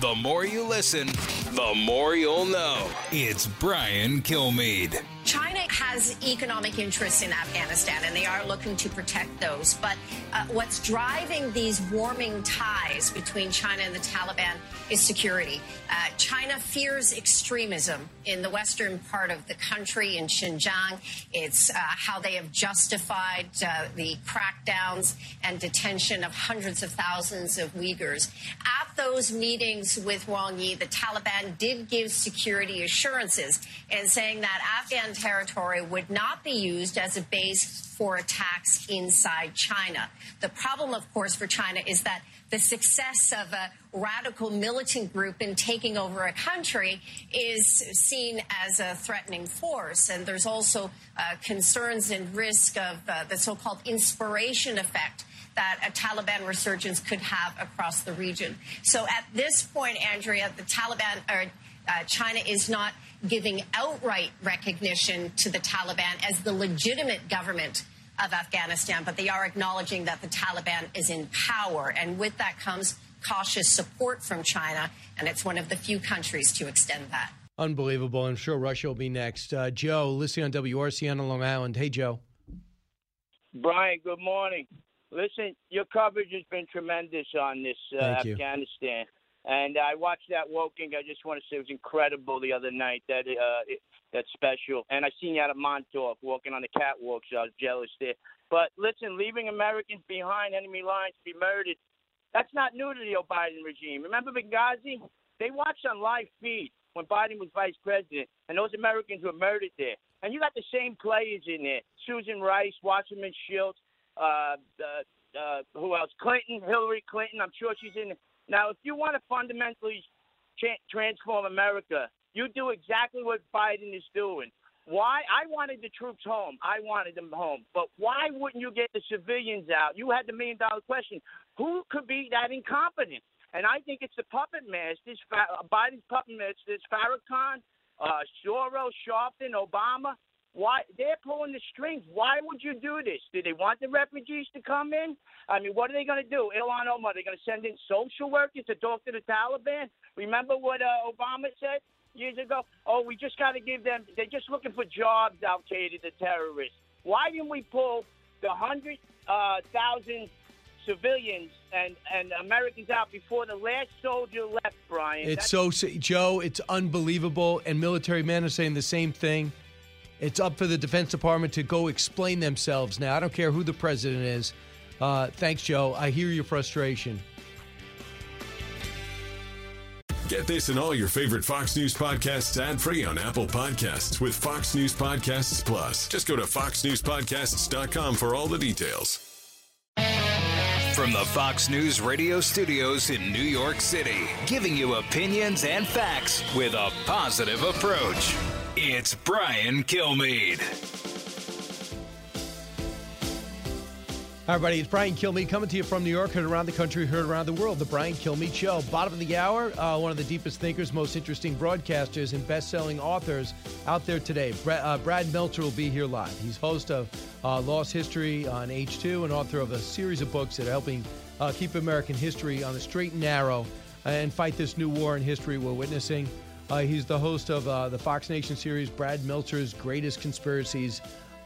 The more you listen, the more you'll know. It's Brian Kilmeade. China economic interests in Afghanistan, and they are looking to protect those. But uh, what's driving these warming ties between China and the Taliban is security. Uh, China fears extremism in the western part of the country, in Xinjiang. It's uh, how they have justified uh, the crackdowns and detention of hundreds of thousands of Uyghurs. At those meetings with Wang Yi, the Taliban did give security assurances in saying that Afghan territory would not be used as a base for attacks inside China. The problem, of course, for China is that the success of a radical militant group in taking over a country is seen as a threatening force. And there's also uh, concerns and risk of uh, the so called inspiration effect that a Taliban resurgence could have across the region. So at this point, Andrea, the Taliban or uh, China is not giving outright recognition to the Taliban as the legitimate government of Afghanistan, but they are acknowledging that the Taliban is in power. And with that comes cautious support from China, and it's one of the few countries to extend that. Unbelievable. I'm sure Russia will be next. Uh, Joe, listening on WRC on Long Island. Hey, Joe. Brian, good morning. Listen, your coverage has been tremendous on this uh, Afghanistan. And I watched that walking. I just want to say it was incredible the other night. That uh, it, that's special. And I seen you out of Montauk walking on the catwalk, so I was jealous there. But listen, leaving Americans behind enemy lines to be murdered, that's not new to the Biden regime. Remember Benghazi? They watched on live feed when Biden was vice president, and those Americans were murdered there. And you got the same players in there: Susan Rice, Wasserman Schultz, uh, uh, uh, who else? Clinton, Hillary Clinton. I'm sure she's in. There. Now, if you want to fundamentally cha- transform America, you do exactly what Biden is doing. Why? I wanted the troops home. I wanted them home. But why wouldn't you get the civilians out? You had the million dollar question. Who could be that incompetent? And I think it's the puppet masters, Biden's puppet masters, Farrakhan, uh, Soros, Sharpton, Obama. Why they're pulling the strings? Why would you do this? Do they want the refugees to come in? I mean, what are they going to do? Ilhan Omar, they're going to send in social workers to talk to the Taliban. Remember what uh, Obama said years ago? Oh, we just got to give them. They're just looking for jobs. Al Qaeda, the terrorists. Why didn't we pull the hundred uh, thousand civilians and, and Americans out before the last soldier left, Brian. It's That's- so, Joe, it's unbelievable. And military men are saying the same thing. It's up for the Defense Department to go explain themselves now. I don't care who the president is. Uh, thanks, Joe. I hear your frustration. Get this and all your favorite Fox News podcasts ad free on Apple Podcasts with Fox News Podcasts Plus. Just go to foxnewspodcasts.com for all the details. From the Fox News radio studios in New York City, giving you opinions and facts with a positive approach. It's Brian Kilmeade. Hi, everybody. It's Brian Kilmeade coming to you from New York, heard around the country, heard around the world. The Brian Kilmeade Show. Bottom of the hour, uh, one of the deepest thinkers, most interesting broadcasters, and best selling authors out there today. Brad, uh, Brad Meltzer will be here live. He's host of uh, Lost History on H2 and author of a series of books that are helping uh, keep American history on the straight and narrow and fight this new war in history we're witnessing. Uh, he's the host of uh, the Fox Nation series, Brad Meltzer's Greatest Conspiracies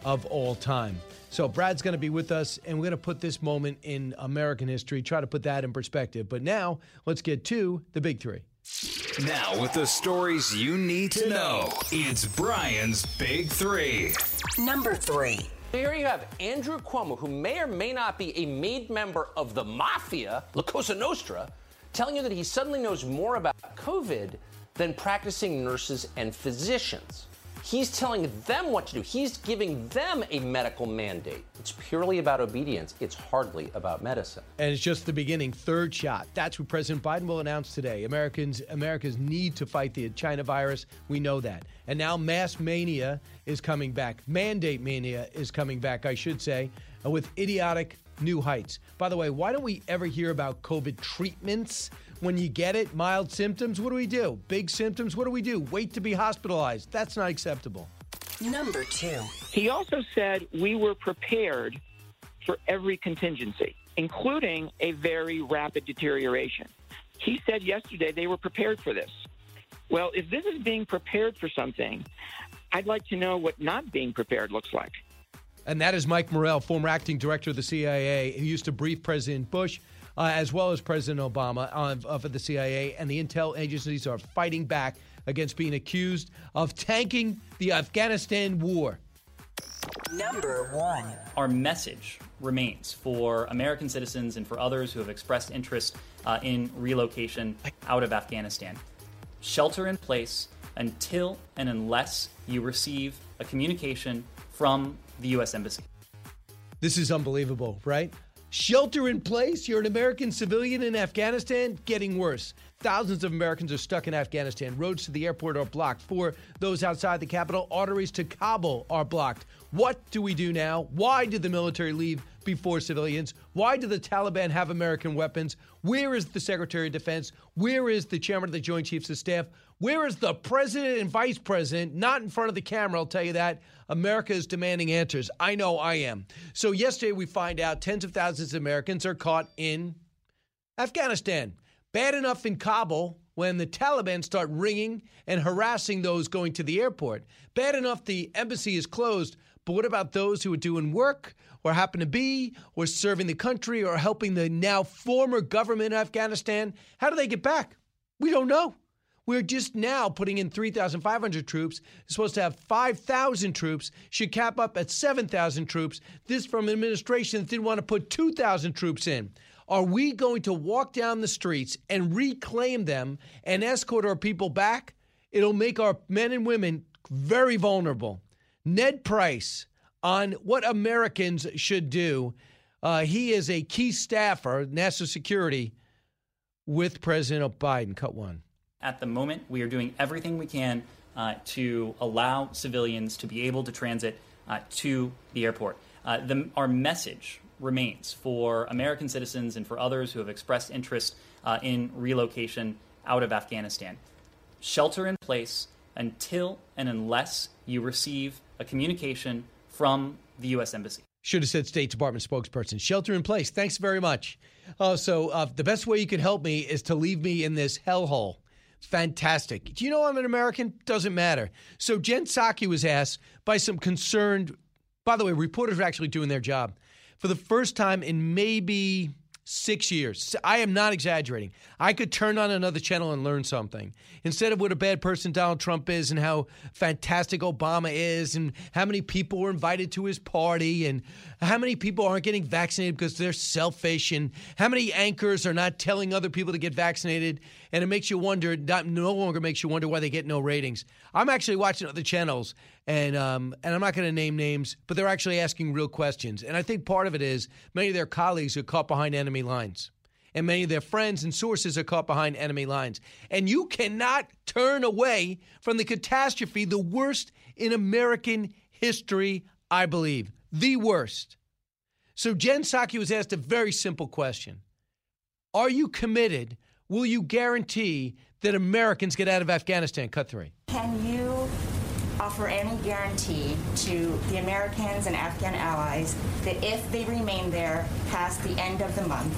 of All Time. So Brad's going to be with us, and we're going to put this moment in American history, try to put that in perspective. But now, let's get to the big three. Now, with the stories you need to know, it's Brian's Big Three. Number three. Here you have Andrew Cuomo, who may or may not be a made member of the mafia, La Cosa Nostra, telling you that he suddenly knows more about COVID than practicing nurses and physicians. He's telling them what to do. He's giving them a medical mandate. It's purely about obedience. It's hardly about medicine. And it's just the beginning. Third shot. That's what President Biden will announce today. Americans, America's need to fight the China virus. We know that. And now mass mania is coming back. Mandate mania is coming back, I should say, with idiotic new heights. By the way, why don't we ever hear about COVID treatments? When you get it, mild symptoms, what do we do? Big symptoms, what do we do? Wait to be hospitalized. That's not acceptable. Number two. He also said we were prepared for every contingency, including a very rapid deterioration. He said yesterday they were prepared for this. Well, if this is being prepared for something, I'd like to know what not being prepared looks like. And that is Mike Morell, former acting director of the CIA, who used to brief President Bush uh, as well as President Obama of, of the CIA, and the intel agencies are fighting back against being accused of tanking the Afghanistan war. Number one. Our message remains for American citizens and for others who have expressed interest uh, in relocation out of Afghanistan. Shelter in place until and unless you receive a communication from the U.S. Embassy. This is unbelievable, right? Shelter in place. You're an American civilian in Afghanistan. Getting worse. Thousands of Americans are stuck in Afghanistan. Roads to the airport are blocked. For those outside the capital, arteries to Kabul are blocked. What do we do now? Why did the military leave before civilians? Why do the Taliban have American weapons? Where is the Secretary of Defense? Where is the Chairman of the Joint Chiefs of Staff? Where is the President and Vice President? Not in front of the camera, I'll tell you that. America is demanding answers. I know I am. So, yesterday we find out tens of thousands of Americans are caught in Afghanistan. Bad enough in Kabul when the Taliban start ringing and harassing those going to the airport. Bad enough the embassy is closed. But what about those who are doing work or happen to be or serving the country or helping the now former government in Afghanistan? How do they get back? We don't know. We're just now putting in 3,500 troops. Supposed to have 5,000 troops. Should cap up at 7,000 troops. This from an administration that didn't want to put 2,000 troops in. Are we going to walk down the streets and reclaim them and escort our people back? It'll make our men and women very vulnerable. Ned Price on what Americans should do. Uh, he is a key staffer, national security, with President Biden. Cut one. At the moment, we are doing everything we can uh, to allow civilians to be able to transit uh, to the airport. Uh, the, our message remains for American citizens and for others who have expressed interest uh, in relocation out of Afghanistan. Shelter in place until and unless you receive a communication from the U.S. Embassy. Should have said State Department spokesperson. Shelter in place. Thanks very much. Uh, so, uh, the best way you can help me is to leave me in this hellhole. Fantastic. Do you know I'm an American? Doesn't matter. So, Jen Psaki was asked by some concerned, by the way, reporters are actually doing their job. For the first time in maybe six years. I am not exaggerating. I could turn on another channel and learn something. Instead of what a bad person Donald Trump is and how fantastic Obama is and how many people were invited to his party and how many people aren't getting vaccinated because they're selfish and how many anchors are not telling other people to get vaccinated. And it makes you wonder, not, no longer makes you wonder why they get no ratings. I'm actually watching other channels and um, and I'm not going to name names, but they're actually asking real questions. And I think part of it is many of their colleagues are caught behind enemy lines, and many of their friends and sources are caught behind enemy lines. And you cannot turn away from the catastrophe, the worst in American history, I believe, the worst. So Jen Psaki was asked a very simple question: Are you committed? Will you guarantee that Americans get out of Afghanistan? Cut three. Can you offer any guarantee to the Americans and Afghan allies that if they remain there past the end of the month,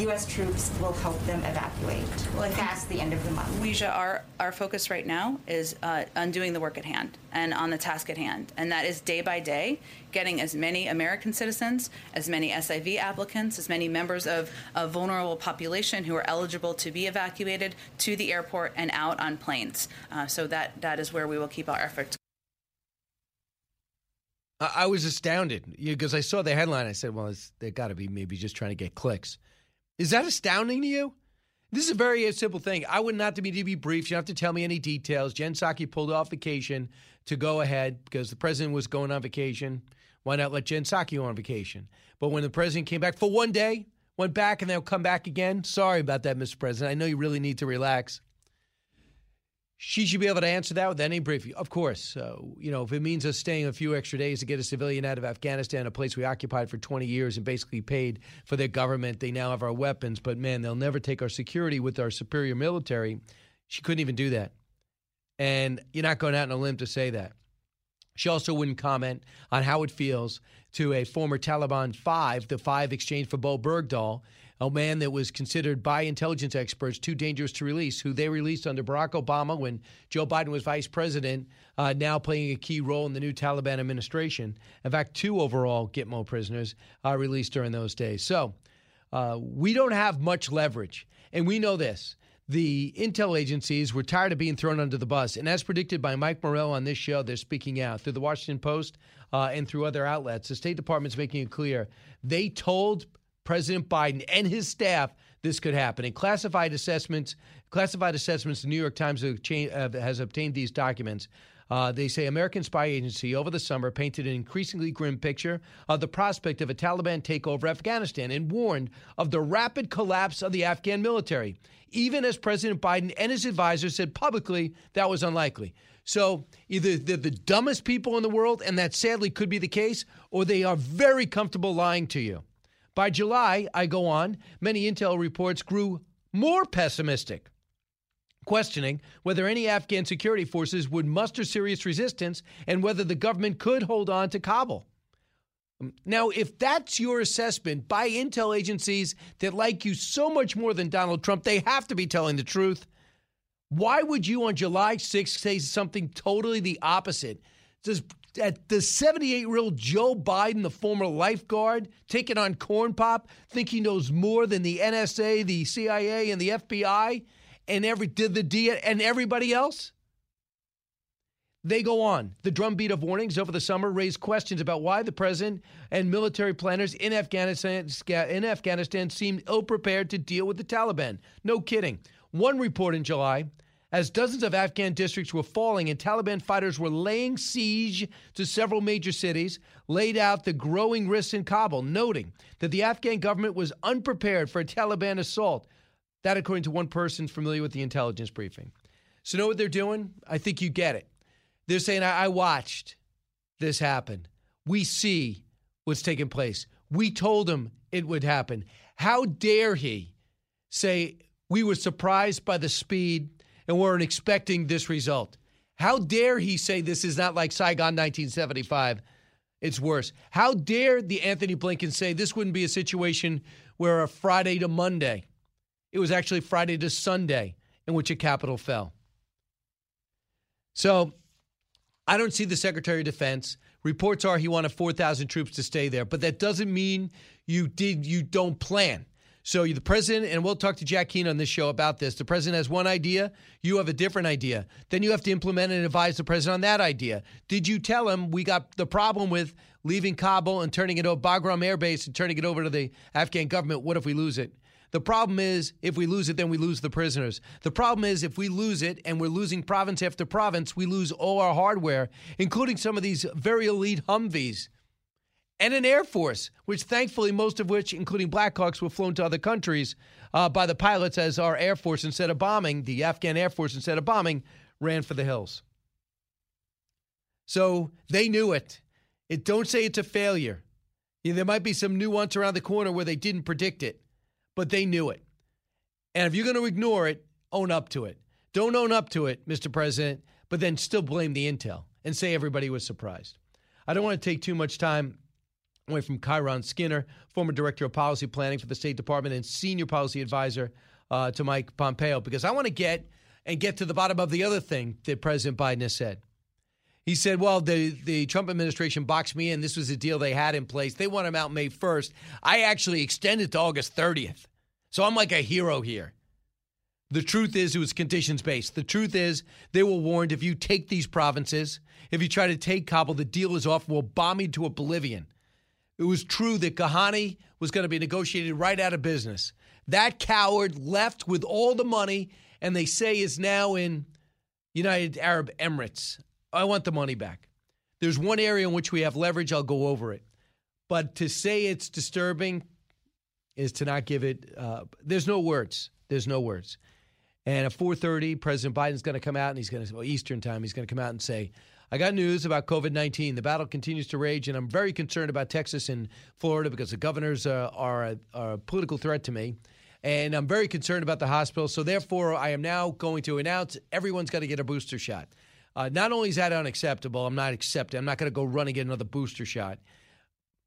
U.S. troops will help them evacuate well, past the end of the month. Weijia, our, our focus right now is uh, undoing the work at hand and on the task at hand. And that is day by day getting as many American citizens, as many SIV applicants, as many members of a vulnerable population who are eligible to be evacuated to the airport and out on planes. Uh, so that, that is where we will keep our efforts. I was astounded because I saw the headline. I said, well, they got to be maybe just trying to get clicks. Is that astounding to you? This is a very simple thing. I would not be to be brief. You don't have to tell me any details. Jen Psaki pulled off vacation to go ahead because the president was going on vacation. Why not let Jen Psaki go on vacation? But when the president came back for one day, went back and they'll come back again. Sorry about that, Mr. President. I know you really need to relax. She should be able to answer that with any briefing. Of course. So, you know, if it means us staying a few extra days to get a civilian out of Afghanistan, a place we occupied for 20 years and basically paid for their government, they now have our weapons, but man, they'll never take our security with our superior military. She couldn't even do that. And you're not going out on a limb to say that. She also wouldn't comment on how it feels to a former Taliban five, the five exchange for Bo Bergdahl, a man that was considered by intelligence experts too dangerous to release, who they released under Barack Obama when Joe Biden was vice president, uh, now playing a key role in the new Taliban administration. In fact, two overall Gitmo prisoners uh, released during those days. So uh, we don't have much leverage. And we know this. The intel agencies were tired of being thrown under the bus. And as predicted by Mike Morell on this show, they're speaking out through the Washington Post uh, and through other outlets. The State Department's making it clear. They told President Biden and his staff this could happen. And classified assessments, classified assessments, the New York Times has obtained these documents. Uh, they say American spy agency over the summer painted an increasingly grim picture of the prospect of a Taliban takeover of Afghanistan and warned of the rapid collapse of the Afghan military, even as President Biden and his advisors said publicly that was unlikely. So either they're the dumbest people in the world, and that sadly could be the case, or they are very comfortable lying to you. By July, I go on, many intel reports grew more pessimistic, questioning whether any Afghan security forces would muster serious resistance and whether the government could hold on to Kabul. Um, now, if that's your assessment by intel agencies that like you so much more than Donald Trump, they have to be telling the truth. Why would you on July 6th say something totally the opposite? Does at the 78 year old Joe Biden, the former lifeguard, taking on Corn Pop, think he knows more than the NSA, the CIA, and the FBI, and every did the D and everybody else? They go on. The drumbeat of warnings over the summer raised questions about why the president and military planners in Afghanistan in Afghanistan seemed ill prepared to deal with the Taliban. No kidding. One report in July as dozens of Afghan districts were falling and Taliban fighters were laying siege to several major cities, laid out the growing risks in Kabul, noting that the Afghan government was unprepared for a Taliban assault. That, according to one person familiar with the intelligence briefing. So, know what they're doing? I think you get it. They're saying, I, I watched this happen. We see what's taking place. We told him it would happen. How dare he say we were surprised by the speed and weren't expecting this result? How dare he say this is not like Saigon 1975? It's worse. How dare the Anthony Blinken say this wouldn't be a situation where a Friday to Monday, it was actually Friday to Sunday in which a capital fell? So I don't see the Secretary of Defense. Reports are he wanted 4,000 troops to stay there, but that doesn't mean you did you don't plan. So the president, and we'll talk to Jack Keane on this show about this. The president has one idea, you have a different idea. Then you have to implement and advise the president on that idea. Did you tell him we got the problem with leaving Kabul and turning it over Bagram Air Base and turning it over to the Afghan government? What if we lose it? The problem is, if we lose it, then we lose the prisoners. The problem is, if we lose it and we're losing province after province, we lose all our hardware, including some of these very elite Humvees and an Air Force, which thankfully, most of which, including Blackhawks, were flown to other countries uh, by the pilots as our Air Force, instead of bombing, the Afghan Air Force, instead of bombing, ran for the hills. So they knew it. It don't say it's a failure. There might be some nuance around the corner where they didn't predict it but they knew it. And if you're going to ignore it, own up to it. Don't own up to it, Mr. President, but then still blame the intel and say everybody was surprised. I don't want to take too much time away from Kiron Skinner, former director of policy planning for the State Department and senior policy advisor uh, to Mike Pompeo, because I want to get and get to the bottom of the other thing that President Biden has said. He said, well, the, the Trump administration boxed me in. This was a deal they had in place. They want him out May 1st. I actually extended to August 30th. So I'm like a hero here. The truth is, it was conditions based. The truth is, they were warned if you take these provinces, if you try to take Kabul, the deal is off. We'll bomb you to oblivion. It was true that Ghani was going to be negotiated right out of business. That coward left with all the money, and they say is now in United Arab Emirates. I want the money back. There's one area in which we have leverage. I'll go over it. But to say it's disturbing, is to not give it. Uh, there's no words. There's no words. And at 4:30, President Biden's going to come out and he's going to well, Eastern time. He's going to come out and say, "I got news about COVID-19. The battle continues to rage, and I'm very concerned about Texas and Florida because the governors uh, are, a, are a political threat to me." And I'm very concerned about the hospital. So, therefore, I am now going to announce everyone's got to get a booster shot. Uh, not only is that unacceptable, I'm not accepting. I'm not going to go run and get another booster shot.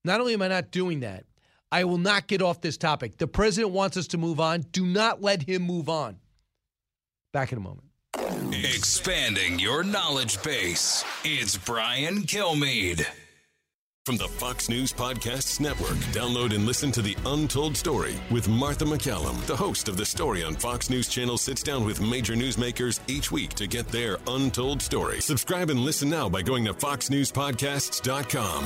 Not only am I not doing that, I will not get off this topic. The president wants us to move on. Do not let him move on. Back in a moment. Expanding your knowledge base. It's Brian Kilmeade. From the Fox News Podcasts Network, download and listen to The Untold Story with Martha McCallum. The host of The Story on Fox News Channel sits down with major newsmakers each week to get their untold story. Subscribe and listen now by going to foxnewspodcasts.com.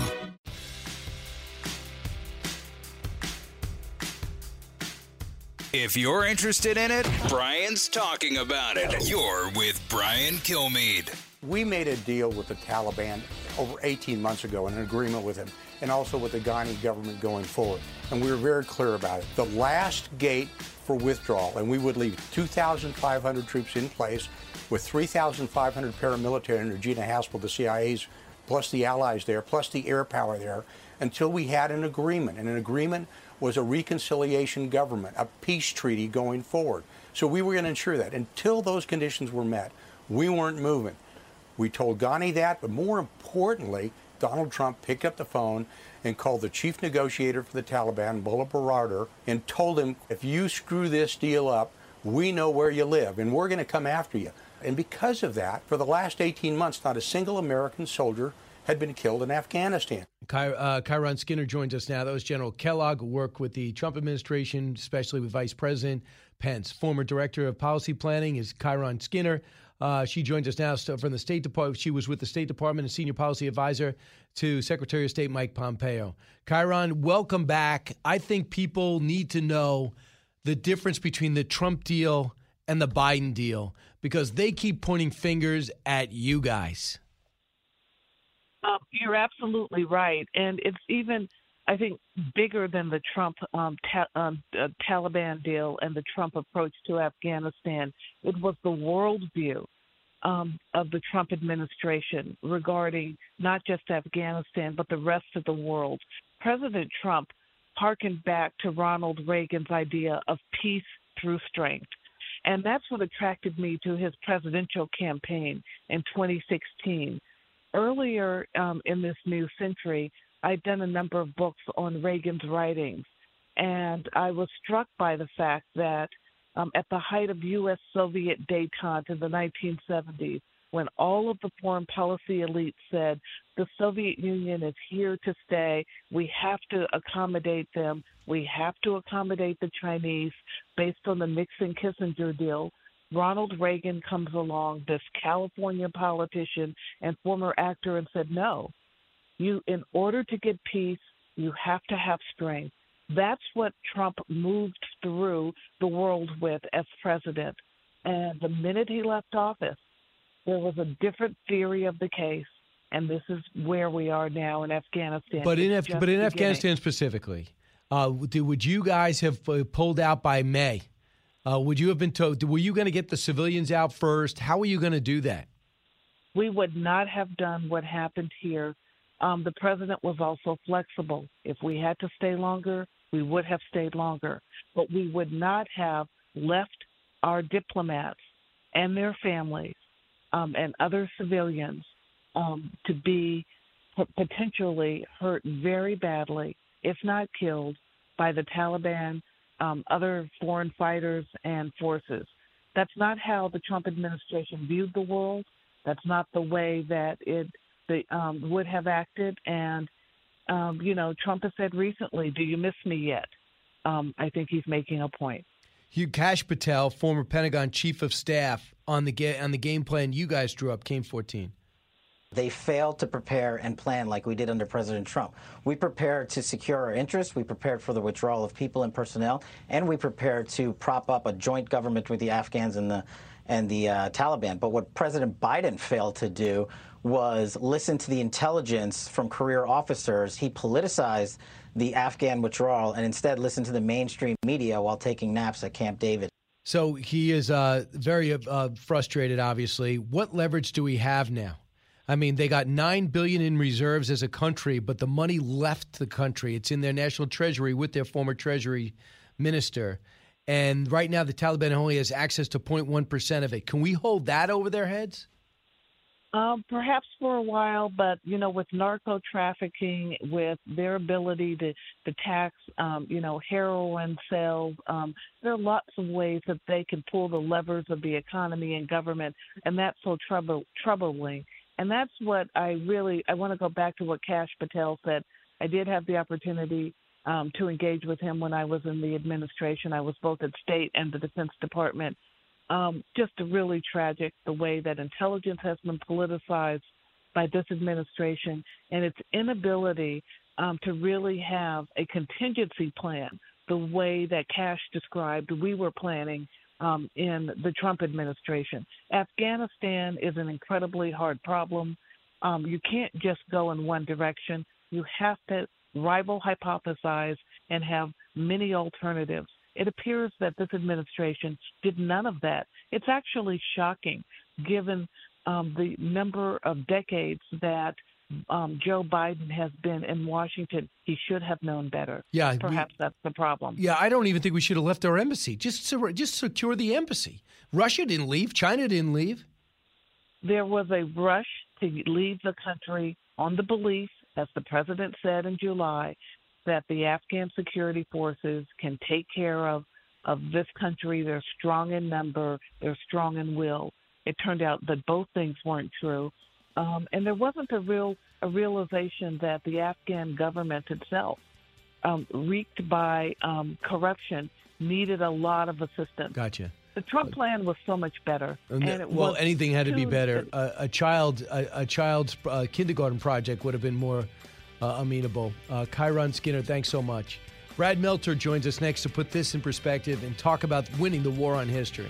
If you're interested in it, Brian's talking about it. You're with Brian Kilmeade. We made a deal with the Taliban over 18 months ago, an agreement with them, and also with the Ghani government going forward. And we were very clear about it. The last gate for withdrawal, and we would leave 2,500 troops in place with 3,500 paramilitary under Gina Haspel, the CIA's, plus the allies there, plus the air power there, until we had an agreement. And an agreement was a reconciliation government, a peace treaty going forward. So we were going to ensure that. Until those conditions were met, we weren't moving. We told Ghani that, but more importantly, Donald Trump picked up the phone and called the chief negotiator for the Taliban, Mullah Baradar, and told him, if you screw this deal up, we know where you live and we're going to come after you. And because of that, for the last 18 months, not a single American soldier had been killed in Afghanistan. Ky- uh, Kiron Skinner joins us now. That was General Kellogg, who worked with the Trump administration, especially with Vice President Pence. Former Director of Policy Planning is Kiron Skinner. Uh, she joins us now from the State Department. She was with the State Department and Senior Policy Advisor to Secretary of State Mike Pompeo. Kiron, welcome back. I think people need to know the difference between the Trump deal and the Biden deal because they keep pointing fingers at you guys. Um, you're absolutely right, and it's even, I think, bigger than the Trump um, ta- um, uh, Taliban deal and the Trump approach to Afghanistan. It was the worldview um, of the Trump administration regarding not just Afghanistan, but the rest of the world. President Trump harkened back to Ronald Reagan's idea of peace through strength. And that's what attracted me to his presidential campaign in 2016. Earlier um, in this new century, I'd done a number of books on Reagan's writings, and I was struck by the fact that um, at the height of U.S. Soviet detente in the 1970s, when all of the foreign policy elites said the Soviet Union is here to stay, we have to accommodate them, we have to accommodate the Chinese based on the Nixon Kissinger deal. Ronald Reagan comes along, this California politician and former actor, and said, No, you, in order to get peace, you have to have strength. That's what Trump moved through the world with as president. And the minute he left office, there was a different theory of the case, and this is where we are now in Afghanistan. But in Af- but in Afghanistan specifically, uh, would you guys have uh, pulled out by May? Uh, would you have been told? Were you going to get the civilians out first? How were you going to do that? we would not have done what happened here. Um, the president was also flexible. If we had to stay longer, we would have stayed longer. But we would not have left our diplomats and their families um, and other civilians um, to be potentially hurt very badly, if not killed, by the Taliban, um, other foreign fighters, and forces. That's not how the Trump administration viewed the world. That's not the way that it the, um, would have acted. And um, you know, Trump has said recently, "Do you miss me yet?" Um, I think he's making a point. Hugh Kash Patel, former Pentagon chief of staff, on the ga- on the game plan you guys drew up, came 14. They failed to prepare and plan like we did under President Trump. We prepared to secure our interests, we prepared for the withdrawal of people and personnel, and we prepared to prop up a joint government with the Afghans and the and the uh, Taliban. But what President Biden failed to do was listen to the intelligence from career officers. He politicized the Afghan withdrawal and instead listened to the mainstream media while taking naps at Camp David. So he is uh, very uh, frustrated. Obviously, what leverage do we have now? I mean, they got nine billion in reserves as a country, but the money left the country. It's in their national treasury with their former treasury minister. And right now, the Taliban only has access to 0.1 percent of it. Can we hold that over their heads? Um, perhaps for a while, but you know, with narco trafficking, with their ability to to tax, um, you know, heroin sales, um, there are lots of ways that they can pull the levers of the economy and government, and that's so trouble troubling. And that's what I really I want to go back to what Kash Patel said. I did have the opportunity um, to engage with him when I was in the administration. I was both at State and the Defense Department um, just really tragic the way that intelligence has been politicized by this administration and its inability um, to really have a contingency plan the way that Kash described we were planning um, in the Trump administration. Afghanistan is an incredibly hard problem. Um, you can't just go in one direction. You have to rival hypothesize and have many alternatives. It appears that this administration did none of that. It's actually shocking given um, the number of decades that um, Joe Biden has been in Washington. He should have known better. Yeah, we- perhaps that's the problem. Yeah, I don't even think we should have left our embassy. Just just secure the embassy. Russia didn't leave. China didn't leave. There was a rush to leave the country on the belief, as the president said in July, that the Afghan security forces can take care of of this country. They're strong in number. They're strong in will. It turned out that both things weren't true, um, and there wasn't a real a realization that the Afghan government itself, um, reeked by um, corruption, needed a lot of assistance. Gotcha. The Trump plan was so much better, the- well, anything had to be better. A, a child, a, a child's uh, kindergarten project would have been more uh, amenable. Uh, Kiron Skinner, thanks so much. Brad Meltzer joins us next to put this in perspective and talk about winning the war on history.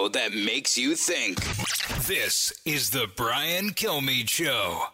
Radio that makes you think. This is the Brian Kilmeade Show.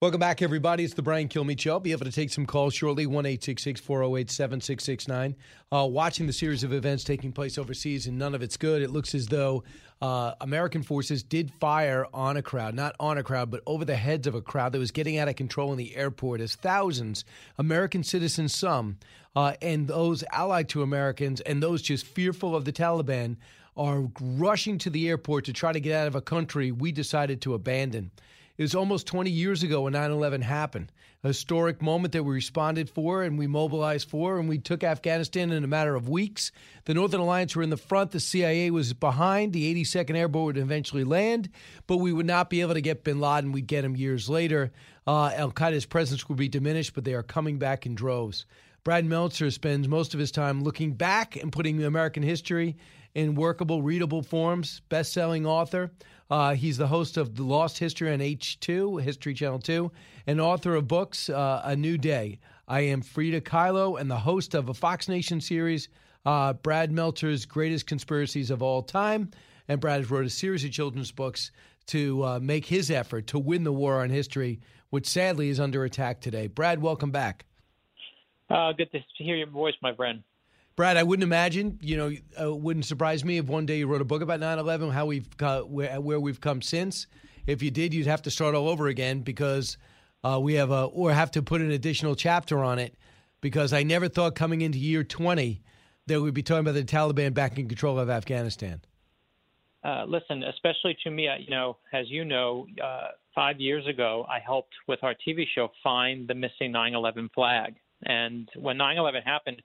Welcome back, everybody. It's the Brian Kilmeade Show. I'll be able to take some calls shortly, 1 408 7669. Uh, watching the series of events taking place overseas, and none of it's good. It looks as though uh, American forces did fire on a crowd, not on a crowd, but over the heads of a crowd that was getting out of control in the airport as thousands, American citizens, some, uh, and those allied to Americans, and those just fearful of the Taliban, are rushing to the airport to try to get out of a country we decided to abandon. It was almost 20 years ago when 9 11 happened. Historic moment that we responded for and we mobilized for, and we took Afghanistan in a matter of weeks. The Northern Alliance were in the front, the CIA was behind. The 82nd Airborne would eventually land, but we would not be able to get bin Laden. We'd get him years later. Uh, Al Qaeda's presence would be diminished, but they are coming back in droves. Brad Meltzer spends most of his time looking back and putting American history in workable, readable forms. Best selling author. Uh, he's the host of The Lost History on H2, History Channel 2, and author of books uh, A New Day. I am Frida Kahlo and the host of a Fox Nation series, uh, Brad Meltzer's Greatest Conspiracies of All Time. And Brad has wrote a series of children's books to uh, make his effort to win the war on history, which sadly is under attack today. Brad, welcome back. Uh, good to hear your voice, my friend. Brad, I wouldn't imagine, you know, uh, wouldn't surprise me if one day you wrote a book about 9/11, how we've where, where we've come since. If you did, you'd have to start all over again because uh, we have a or have to put an additional chapter on it because I never thought coming into year 20 that we'd be talking about the Taliban back in control of Afghanistan. Uh, listen, especially to me, you know, as you know, uh, five years ago, I helped with our TV show find the missing 9/11 flag, and when 9/11 happened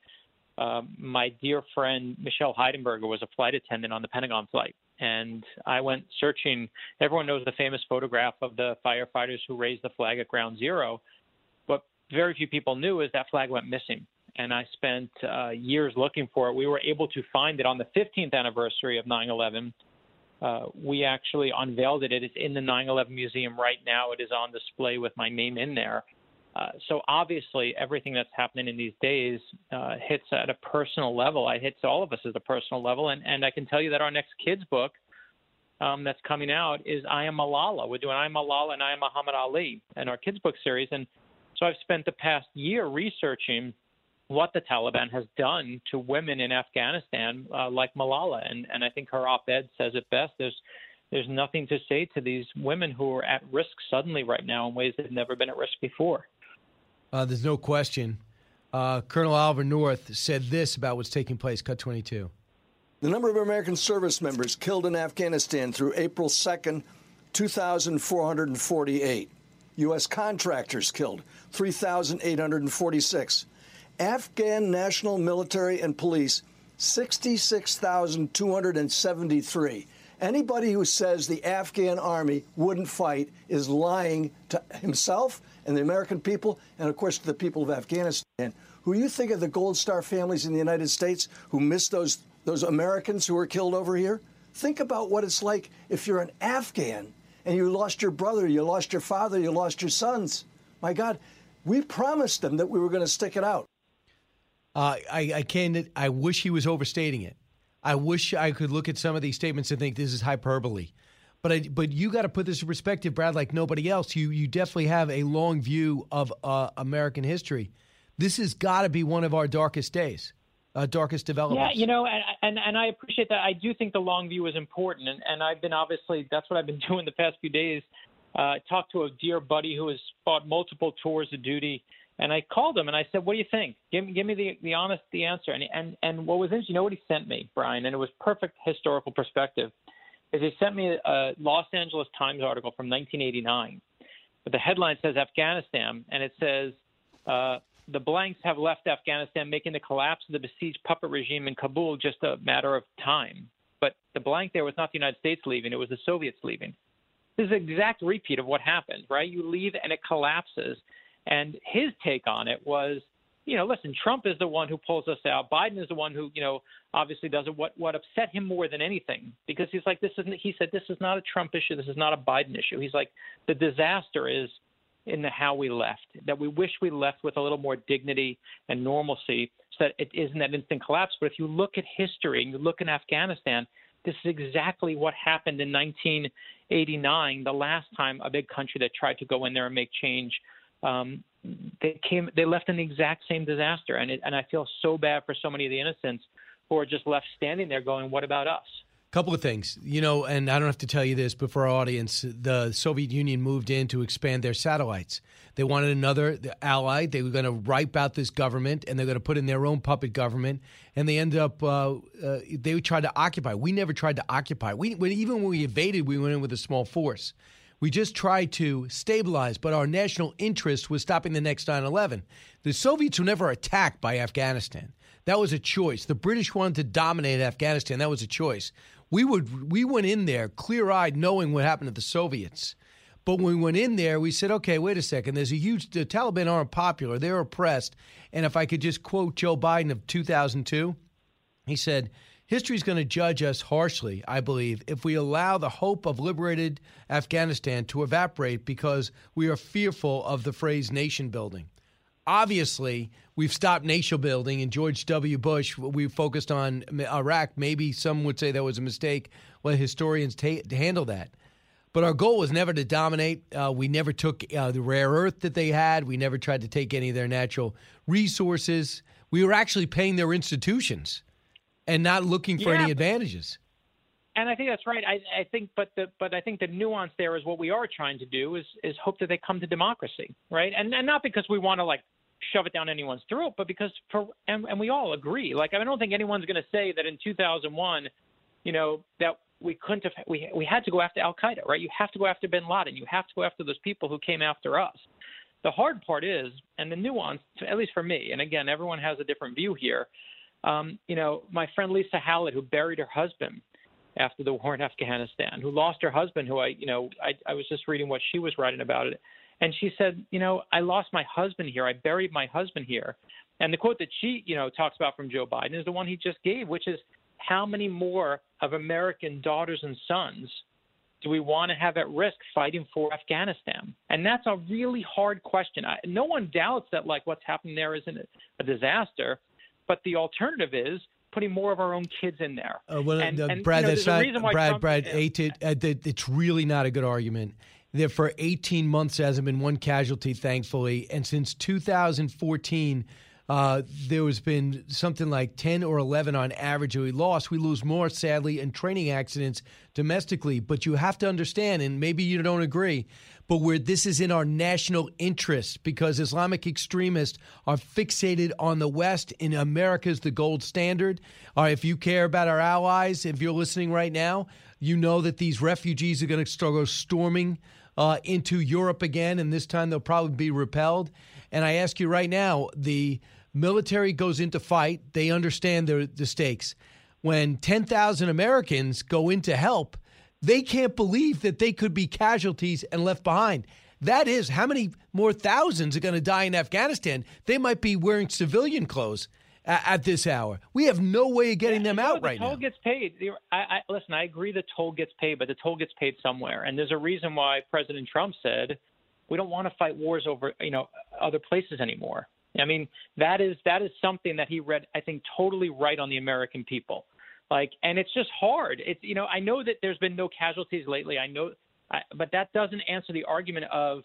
uh, my dear friend Michelle Heidenberger was a flight attendant on the Pentagon flight. And I went searching. Everyone knows the famous photograph of the firefighters who raised the flag at ground zero. What very few people knew is that flag went missing. And I spent uh, years looking for it. We were able to find it on the 15th anniversary of 9 11. Uh, we actually unveiled it. It is in the 9 11 museum right now. It is on display with my name in there. Uh, so obviously, everything that's happening in these days uh, hits at a personal level. It hits all of us at a personal level, and and I can tell you that our next kids book um, that's coming out is I Am Malala. We're doing I Am Malala and I Am Muhammad Ali in our kids book series, and so I've spent the past year researching what the Taliban has done to women in Afghanistan, uh, like Malala, and and I think her op-ed says it best. There's there's nothing to say to these women who are at risk suddenly right now in ways they've never been at risk before. Uh, there's no question. Uh, Colonel Oliver North said this about what's taking place. Cut 22. The number of American service members killed in Afghanistan through April 2nd, 2,448. U.S. contractors killed, 3,846. Afghan national military and police, 66,273. Anybody who says the Afghan army wouldn't fight is lying to himself and the American people, and of course the people of Afghanistan. Who you think of the Gold Star families in the United States who missed those those Americans who were killed over here? Think about what it's like if you're an Afghan and you lost your brother, you lost your father, you lost your sons. My God, we promised them that we were going to stick it out. Uh, I, I can. I wish he was overstating it. I wish I could look at some of these statements and think this is hyperbole. But I, but you got to put this in perspective, Brad. Like nobody else, you you definitely have a long view of uh, American history. This has got to be one of our darkest days, uh, darkest developments. Yeah, you know, and, and and I appreciate that. I do think the long view is important, and and I've been obviously that's what I've been doing the past few days. Uh, talked to a dear buddy who has fought multiple tours of duty And I called him and I said, "What do you think? Give me give me the the honest the answer." And and and what was interesting, you know what he sent me, Brian, and it was perfect historical perspective. Is he sent me a Los Angeles Times article from 1989, but the headline says Afghanistan, and it says. Uh, the blanks have left Afghanistan, making the collapse of the besieged puppet regime in Kabul just a matter of time. But the blank there was not the United States leaving, it was the Soviets leaving. This is an exact repeat of what happened, right? You leave and it collapses. And his take on it was, you know, listen, Trump is the one who pulls us out. Biden is the one who, you know, obviously does it. What what upset him more than anything, because he's like, this isn't. He said, this is not a Trump issue. This is not a Biden issue. He's like, the disaster is in the how we left. That we wish we left with a little more dignity and normalcy, so that it isn't that instant collapse. But if you look at history and you look in Afghanistan, this is exactly what happened in 1989, the last time a big country that tried to go in there and make change. Um, they came, they left in the exact same disaster, and it, and I feel so bad for so many of the innocents who are just left standing there going, "What about us?" Couple of things, you know, and I don't have to tell you this, but for our audience, the Soviet Union moved in to expand their satellites. They wanted another ally. They were going to wipe out this government, and they're going to put in their own puppet government. And they ended up, uh, uh, they tried to occupy. We never tried to occupy. We even when we invaded, we went in with a small force. We just tried to stabilize, but our national interest was stopping the next 9 11. The Soviets were never attacked by Afghanistan. That was a choice. The British wanted to dominate Afghanistan. That was a choice we would we went in there clear eyed, knowing what happened to the Soviets. But when we went in there, we said, okay, wait a second. There's a huge. The Taliban aren't popular. They're oppressed. And if I could just quote Joe Biden of 2002, he said, "History is going to judge us harshly, I believe, if we allow the hope of liberated Afghanistan to evaporate because we are fearful of the phrase nation building." obviously we've stopped nation building and George W. Bush, we focused on Iraq. Maybe some would say that was a mistake. Let historians ta- handle that. But our goal was never to dominate. Uh, we never took uh, the rare earth that they had. We never tried to take any of their natural resources. We were actually paying their institutions and not looking for yeah, any advantages. And I think that's right. I, I think, but the but I think the nuance there is what we are trying to do is is hope that they come to democracy, right? And and not because we want to like shove it down anyone's throat, but because for and, and we all agree. Like I don't think anyone's going to say that in 2001, you know, that we couldn't have we we had to go after Al Qaeda, right? You have to go after Bin Laden. You have to go after those people who came after us. The hard part is, and the nuance, at least for me, and again, everyone has a different view here. Um, you know, my friend Lisa Hallett, who buried her husband after the war in Afghanistan, who lost her husband, who I, you know, I, I was just reading what she was writing about it and she said, you know, I lost my husband here. I buried my husband here. And the quote that she, you know, talks about from Joe Biden is the one he just gave, which is how many more of American daughters and sons do we want to have at risk fighting for Afghanistan? And that's a really hard question. I, no one doubts that like what's happening there isn't a disaster, but the alternative is putting more of our own kids in there. Uh, well, and, uh, and, Brad, you know, that's not Brad. Trump, Brad, yeah. uh, it's really not a good argument. There for 18 months hasn't been one casualty, thankfully, and since 2014. Uh, there has been something like 10 or 11 on average we lost. We lose more, sadly, in training accidents domestically. But you have to understand, and maybe you don't agree, but where this is in our national interest because Islamic extremists are fixated on the West and America is the gold standard. If you care about our allies, if you're listening right now, you know that these refugees are going to start storming uh, into Europe again, and this time they'll probably be repelled. And I ask you right now the military goes into fight, they understand the, the stakes. When 10,000 Americans go in to help, they can't believe that they could be casualties and left behind. That is, how many more thousands are going to die in Afghanistan? They might be wearing civilian clothes at, this hour. We have no way of getting yeah, them out the right now. The toll gets paid. I, I, listen, I agree the toll gets paid, but the toll gets paid somewhere. And there's a reason why President Trump said we don't want to fight wars over you know other places anymore. I mean that is that is something that he read I think totally right on the American people. Like, and it's just hard. It's you know I know that there's been no casualties lately. I know, I, but that doesn't answer the argument of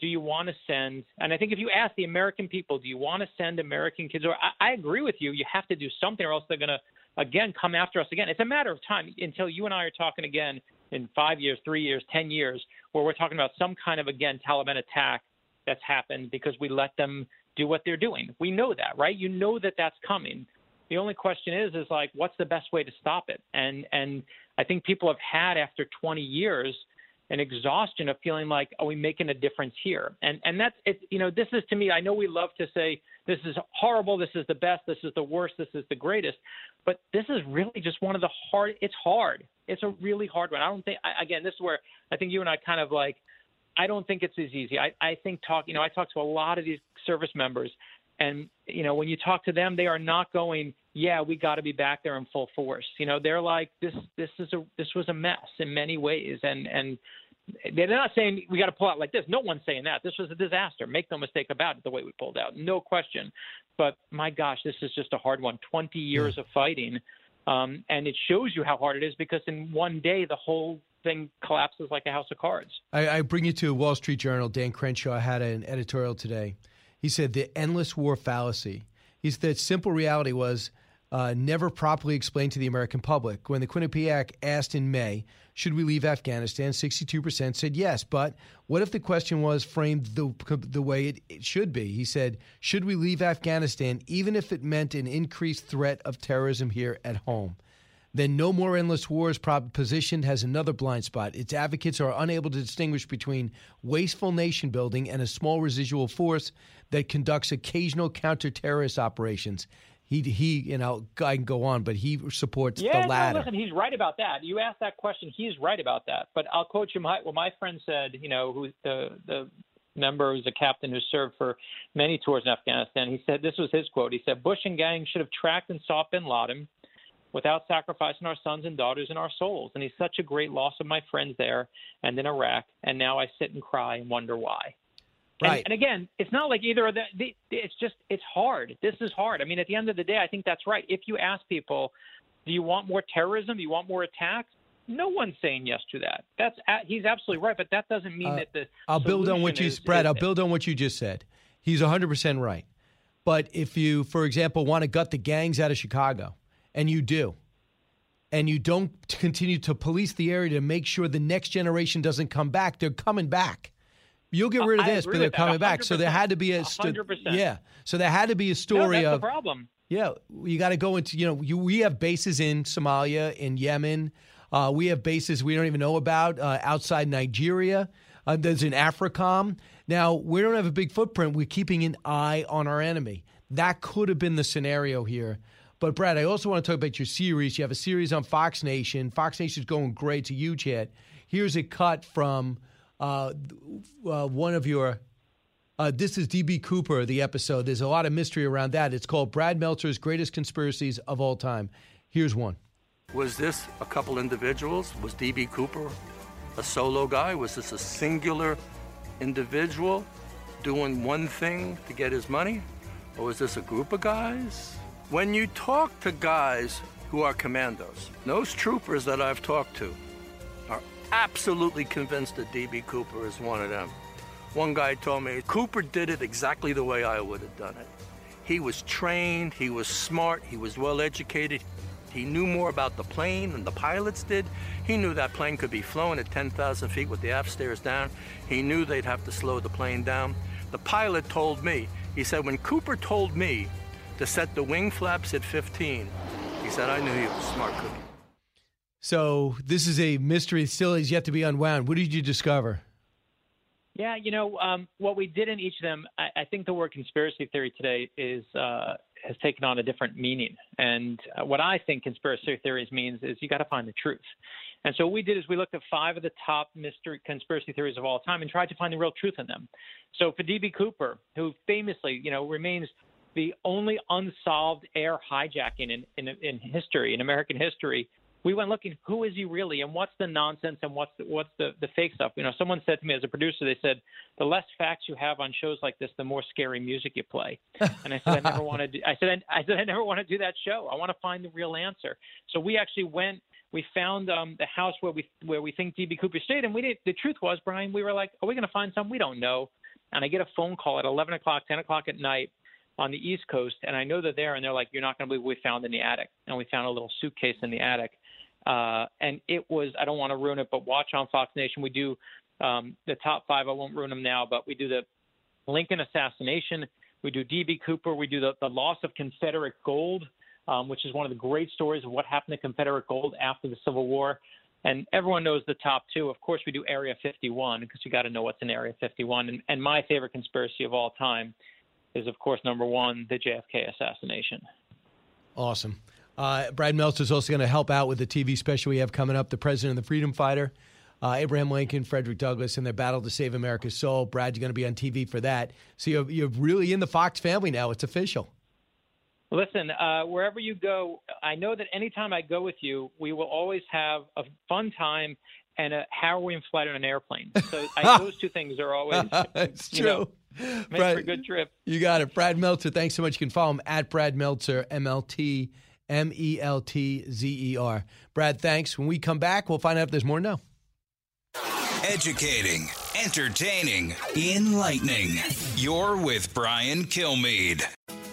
do you want to send? And I think if you ask the American people, do you want to send American kids? Or I, I agree with you. You have to do something, or else they're going to again come after us again. It's a matter of time until you and I are talking again in five years, three years, ten years, where we're talking about some kind of again Taliban attack that's happened because we let them do what they're doing. We know that, right? You know that that's coming. The only question is, is like, what's the best way to stop it? And and I think people have had after 20 years an exhaustion of feeling like, are we making a difference here? And and that's it. You know, this is to me. I know we love to say this is horrible, this is the best, this is the worst, this is the greatest, but this is really just one of the hard. It's hard. It's a really hard one. I don't think. I, again, this is where I think you and I kind of like. I don't think it's as easy. I, I think talk. You know, I talk to a lot of these service members, and you know, when you talk to them, they are not going, "Yeah, we got to be back there in full force." You know, they're like, "This, this is a, this was a mess in many ways," and and they're not saying we got to pull out like this. No one's saying that. This was a disaster. Make no mistake about it. The way we pulled out, no question. But my gosh, this is just a hard one. Twenty years of fighting, um, and it shows you how hard it is because in one day the whole thing collapses like a house of cards. I, I bring you to Wall Street Journal. Dan Crenshaw had an editorial today. He said the endless war fallacy. He said simple reality was uh, never properly explained to the American public. When the Quinnipiac asked in May, should we leave Afghanistan, 62% said yes. But what if the question was framed the, the way it, it should be? He said, should we leave Afghanistan even if it meant an increased threat of terrorism here at home? Then No More Endless Wars positioned has another blind spot. Its advocates are unable to distinguish between wasteful nation building and a small residual force that conducts occasional counter-terrorist operations. He he, you know, I can go on, but he supports yeah, the latter. No, listen, he's right about that. You asked that question, he's right about that. But I'll quote you my what my friend said. You know, who the the member who's a captain who served for many tours in Afghanistan. He said this was his quote. He said Bush and gang should have tracked and sought Bin Laden without sacrificing our sons and daughters and our souls. And he's such a great loss of my friends there and in Iraq. And now I sit and cry and wonder why. Right. And, and, again, it's not like either of the, the, It's just it's hard. This is hard. I mean, at the end of the day, I think that's right. If you ask people, do you want more terrorism? Do you want more attacks? No one's saying yes to that. That's he's absolutely right, but that doesn't mean uh, that the. I'll build on what you. Is, I'll build on what you just said. He's 100 percent right. But if you, for example, want to gut the gangs out of Chicago, and you do, and you don't continue to police the area to make sure the next generation doesn't come back, they're coming back. You'll get rid of this, but they're coming back. So there had to be a st- yeah. So there had to be a story no, of the problem. Yeah, you got to go into you know you, we have bases in Somalia, in Yemen. Uh, we have bases we don't even know about uh, outside Nigeria. Uh, there's an AFRICOM. Now we don't have a big footprint. We're keeping an eye on our enemy. That could have been the scenario here. But Brad, I also want to talk about your series. You have a series on Fox Nation. Fox Nation is going great. It's a huge hit. Here's a cut from uh, uh, one of your. Uh, this is DB Cooper, the episode. There's a lot of mystery around that. It's called Brad Meltzer's Greatest Conspiracies of All Time. Here's one. Was this a couple individuals? Was DB Cooper a solo guy? Was this a singular individual doing one thing to get his money? Or was this a group of guys? When you talk to guys who are commandos, those troopers that I've talked to, are absolutely convinced that D.B. Cooper is one of them. One guy told me Cooper did it exactly the way I would have done it. He was trained, he was smart, he was well educated. He knew more about the plane than the pilots did. He knew that plane could be flown at 10,000 feet with the aft stairs down. He knew they'd have to slow the plane down. The pilot told me, he said, when Cooper told me to set the wing flaps at 15, he said, I knew he was a smart cookie. So this is a mystery still is yet to be unwound. What did you discover? Yeah, you know um, what we did in each of them. I, I, think the word conspiracy theory today is uh, has taken on a different meaning. And uh, what I think conspiracy theories means is you got to find the truth. And so what we did is we looked at five of the top mystery conspiracy theories of all time and tried to find the real truth in them. So for DB Cooper, who famously, you know, remains the only unsolved air hijacking in, in, in history, in American history, we went looking who is he really and what's the nonsense and what's the, what's the, the fake stuff you know someone said to me as a producer they said the less facts you have on shows like this the more scary music you play and i said i never want to i said i said i never want to do that show i want to find the real answer so we actually went we found um, the house where we where we think DB Cooper stayed, and we didn't. The truth was, Brian, we were like, "Are we going to find some? We don't know." And I get a phone call at 11 o'clock, 10 o'clock at night on the East Coast, and I know they're there, and they're like, "You're not going to believe what we found in the attic." And we found a little suitcase in the attic, uh, and it was, I don't want to ruin it, but watch on Fox Nation. We do um, the top five. I won't ruin them now, but we do the Lincoln assassination. We do DB Cooper. We do the, the loss of Confederate gold, um, which is one of the great stories of what happened to Confederate gold after the Civil War. And everyone knows the top two. Of course, we do Area 51 because you got to know what's in Area 51. And, and my favorite conspiracy of all time is, of course, number one, the JFK assassination. Awesome. Uh, Brad Meltzer is also going to help out with the TV special we have coming up, The President and the Freedom Fighter. Uh, Abraham Lincoln, Frederick Douglass, and their battle to save America's soul. Brad, you're going to be on TV for that. So you're, you're really in the Fox family now. It's official. Listen, uh, wherever you go, I know that anytime I go with you, we will always have a fun time and a harrowing flight on an airplane. So I, those two things are always it's you true. know, make Brad, for a good trip. You got it. Brad Meltzer, thanks so much. You can follow him at Brad Meltzer, M L T M E L T Z E R. Brad, thanks. When we come back, we'll find out if there's more to know. Educating, entertaining, enlightening. You're with Brian Kilmeade.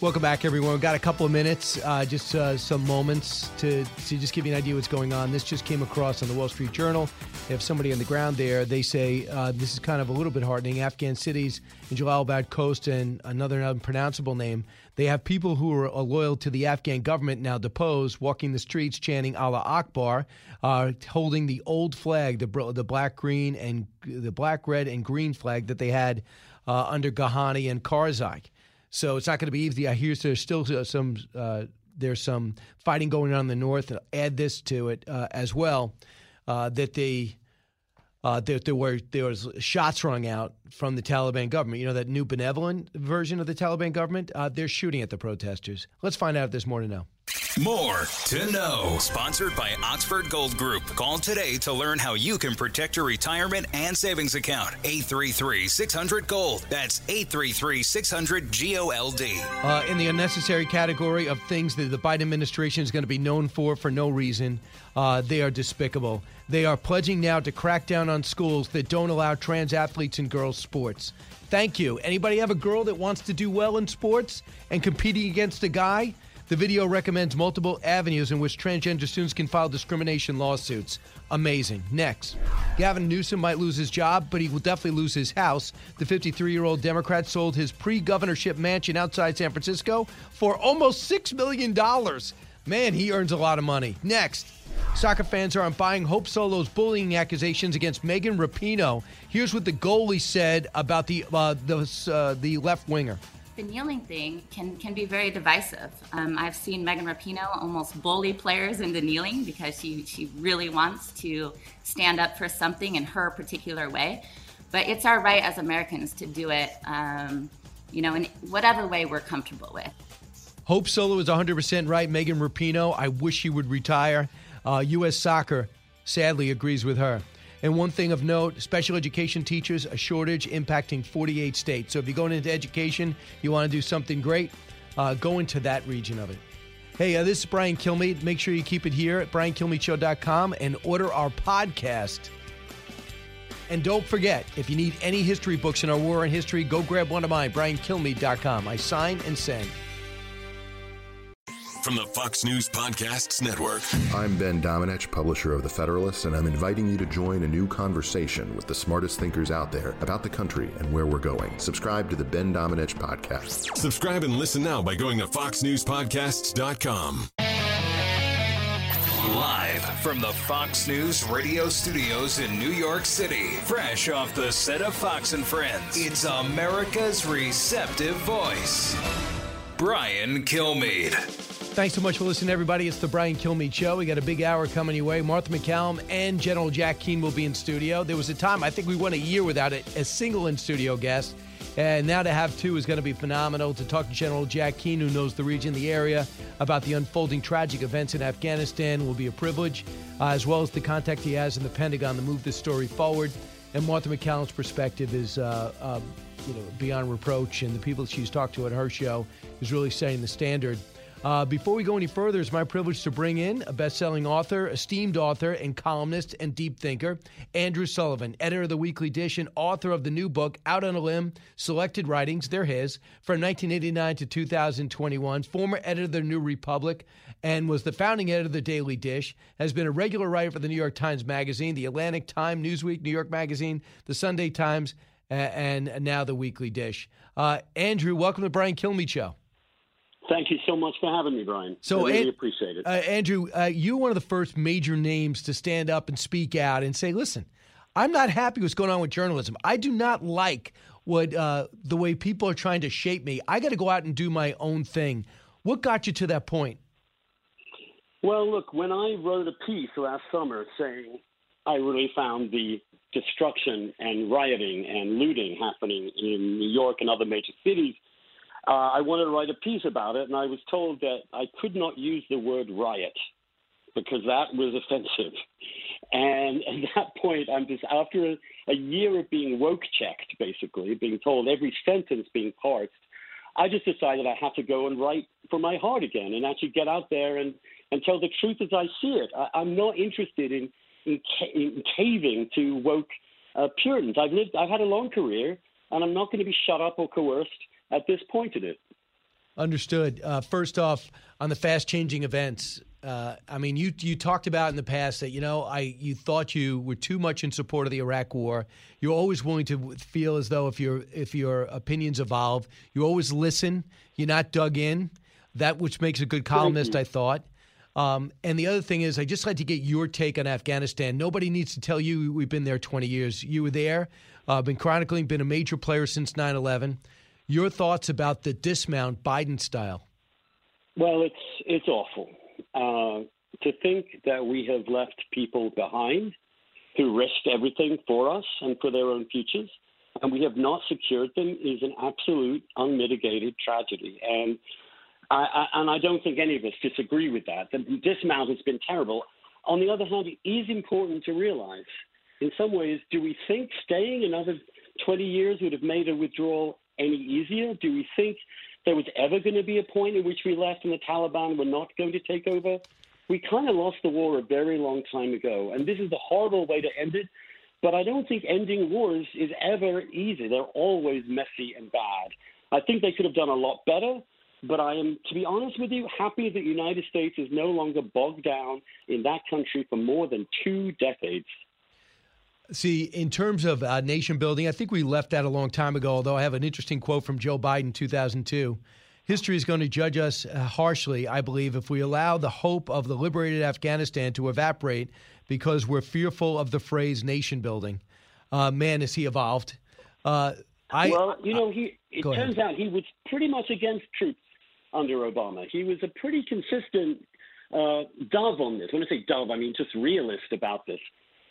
Welcome back, everyone. We've got a couple of minutes, uh, just uh, some moments to, to just give you an idea what's going on. This just came across on the Wall Street Journal. They have somebody on the ground there. They say uh, this is kind of a little bit heartening. Afghan cities in Jalalabad Khost and another unpronounceable name. They have people who are loyal to the Afghan government now deposed, walking the streets chanting Allah Akbar, uh, holding the old flag, the the black, green, and the black, red, and green flag that they had uh, under Ghani and Karzai. So it's not going to be easy. I hear there's still some uh, there's some fighting going on in the north. Add this to it uh, as well uh, that they uh, that there were there was shots rung out from the Taliban government. You know that new benevolent version of the Taliban government. Uh, they're shooting at the protesters. Let's find out if there's more to know. More to know. Sponsored by Oxford Gold Group. Call today to learn how you can protect your retirement and savings account. 833 600 Gold. That's 833 600 GOLD. Uh, in the unnecessary category of things that the Biden administration is going to be known for for no reason, uh, they are despicable. They are pledging now to crack down on schools that don't allow trans athletes in girls' sports. Thank you. Anybody have a girl that wants to do well in sports and competing against a guy? The video recommends multiple avenues in which transgender students can file discrimination lawsuits. Amazing. Next, Gavin Newsom might lose his job, but he will definitely lose his house. The 53 year old Democrat sold his pre governorship mansion outside San Francisco for almost $6 million. Man, he earns a lot of money. Next, Soccer fans aren't buying Hope Solo's bullying accusations against Megan Rapinoe. Here's what the goalie said about the uh, the, uh, the left winger the kneeling thing can, can be very divisive. Um, I've seen Megan Rapinoe almost bully players into kneeling because she, she really wants to stand up for something in her particular way. But it's our right as Americans to do it, um, you know, in whatever way we're comfortable with. Hope Solo is 100% right. Megan Rapinoe, I wish she would retire. Uh, U.S. Soccer sadly agrees with her. And one thing of note special education teachers, a shortage impacting 48 states. So if you're going into education, you want to do something great, uh, go into that region of it. Hey, uh, this is Brian Kilmeade. Make sure you keep it here at briankilmeadshow.com and order our podcast. And don't forget, if you need any history books in our war and history, go grab one of mine, briankilmeade.com. I sign and send from the Fox News Podcasts Network. I'm Ben Domenech, publisher of The Federalist, and I'm inviting you to join a new conversation with the smartest thinkers out there about the country and where we're going. Subscribe to the Ben Domenech Podcast. Subscribe and listen now by going to foxnewspodcasts.com. Live from the Fox News radio studios in New York City, fresh off the set of Fox and Friends, it's America's receptive voice, Brian Kilmeade. Thanks so much for listening, everybody. It's the Brian Kilmeade Show. We got a big hour coming your way. Martha MacCallum and General Jack Keane will be in studio. There was a time, I think we went a year without a, a single in studio guest. And now to have two is going to be phenomenal. To talk to General Jack Keane, who knows the region, the area, about the unfolding tragic events in Afghanistan will be a privilege, uh, as well as the contact he has in the Pentagon to move this story forward. And Martha MacCallum's perspective is uh, uh, you know, beyond reproach, and the people that she's talked to at her show is really setting the standard. Uh, before we go any further, it's my privilege to bring in a best selling author, esteemed author, and columnist and deep thinker, Andrew Sullivan, editor of the Weekly Dish and author of the new book, Out on a Limb Selected Writings, they're his, from 1989 to 2021, former editor of the New Republic, and was the founding editor of the Daily Dish, has been a regular writer for the New York Times Magazine, the Atlantic Time, Newsweek, New York Magazine, the Sunday Times, and now the Weekly Dish. Uh, Andrew, welcome to Brian Kilmeade Show. Thank you so much for having me, Brian. So, I really and, appreciate it. Uh, Andrew, uh, you're one of the first major names to stand up and speak out and say, "Listen, I'm not happy what's going on with journalism. I do not like what uh, the way people are trying to shape me. I got to go out and do my own thing." What got you to that point? Well, look, when I wrote a piece last summer saying I really found the destruction and rioting and looting happening in New York and other major cities uh, I wanted to write a piece about it, and I was told that I could not use the word riot because that was offensive. And at that point, I'm just after a, a year of being woke checked, basically being told every sentence being parsed. I just decided I had to go and write from my heart again and actually get out there and, and tell the truth as I see it. I, I'm not interested in in, in caving to woke uh, Puritans. I've lived, I've had a long career, and I'm not going to be shut up or coerced at this point in it. Understood. Uh, first off, on the fast changing events, uh, I mean, you you talked about in the past that you know I you thought you were too much in support of the Iraq War. You're always willing to feel as though if your if your opinions evolve, you always listen. You're not dug in. That which makes a good columnist, I thought. Um, and the other thing is, I just like to get your take on Afghanistan. Nobody needs to tell you we've been there 20 years. You were there, uh, been chronicling, been a major player since 9 11. Your thoughts about the dismount Biden style? Well, it's it's awful uh, to think that we have left people behind who risked everything for us and for their own futures, and we have not secured them is an absolute unmitigated tragedy. And I, I, and I don't think any of us disagree with that. The dismount has been terrible. On the other hand, it is important to realize, in some ways, do we think staying another 20 years would have made a withdrawal any easier? Do we think there was ever going to be a point in which we left and the Taliban were not going to take over? We kind of lost the war a very long time ago, and this is the horrible way to end it. But I don't think ending wars is ever easy. They're always messy and bad. I think they could have done a lot better, but I am, to be honest with you, happy that the United States is no longer bogged down in that country for more than two decades. See, in terms of uh, nation building, I think we left that a long time ago, although I have an interesting quote from Joe Biden, 2002. History is going to judge us uh, harshly, I believe, if we allow the hope of the liberated Afghanistan to evaporate because we're fearful of the phrase nation building. Uh, man, has he evolved. Uh, I, well, you know, he it turns ahead. out he was pretty much against troops under Obama. He was a pretty consistent uh, dove on this. When I say dove, I mean just realist about this.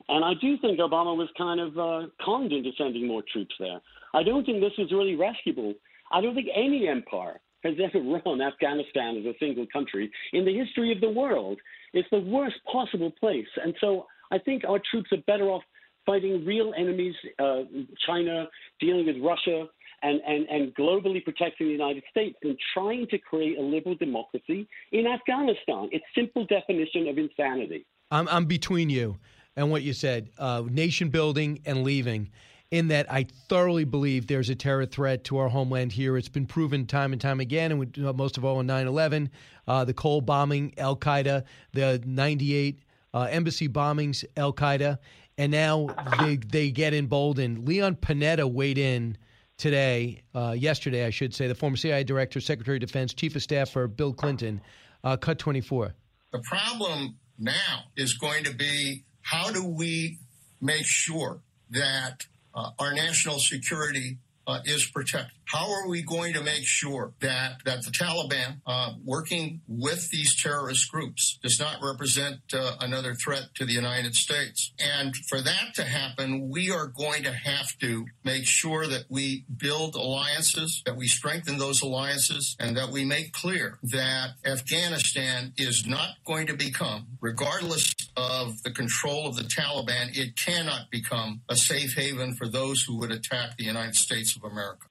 And I do think Obama was kind of uh, conned into sending more troops there. I don't think this was really rescuable. I don't think any empire has ever run Afghanistan as a single country in the history of the world. It's the worst possible place. And so I think our troops are better off fighting real enemies, uh, China, dealing with Russia, and, and, and globally protecting the United States than trying to create a liberal democracy in Afghanistan. It's simple definition of insanity. I'm, I'm between you and what you said, uh, nation building and leaving. In that, I thoroughly believe there's a terror threat to our homeland here. It's been proven time and time again, and we, uh, most of all in 9 11, uh, the Cole bombing, Al Qaeda, the 98 uh, embassy bombings, Al Qaeda, and now they, they get emboldened. Leon Panetta weighed in today, uh, yesterday, I should say, the former CIA director, Secretary of Defense, Chief of Staff for Bill Clinton, uh, cut 24. The problem now is going to be how do we make sure that uh, our national security uh, is protected? How are we going to make sure that, that the Taliban, uh, working with these terrorist groups, does not represent uh, another threat to the United States? And for that to happen, we are going to have to make sure that we build alliances, that we strengthen those alliances, and that we make clear that Afghanistan is not going to become, regardless of the control of the Taliban, it cannot become a safe haven for those who would attack the United States of America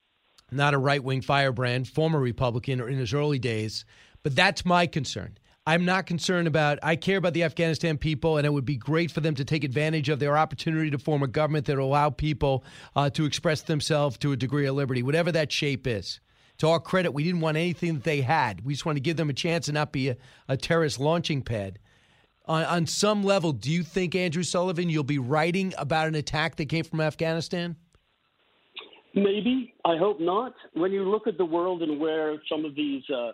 not a right wing firebrand, former Republican or in his early days. But that's my concern. I'm not concerned about, I care about the Afghanistan people, and it would be great for them to take advantage of their opportunity to form a government that will allow people uh, to express themselves to a degree of liberty, whatever that shape is. To our credit, we didn't want anything that they had. We just want to give them a chance and not be a, a terrorist launching pad. On, on some level, do you think, Andrew Sullivan, you'll be writing about an attack that came from Afghanistan? Maybe. I hope not. When you look at the world and where some of these uh,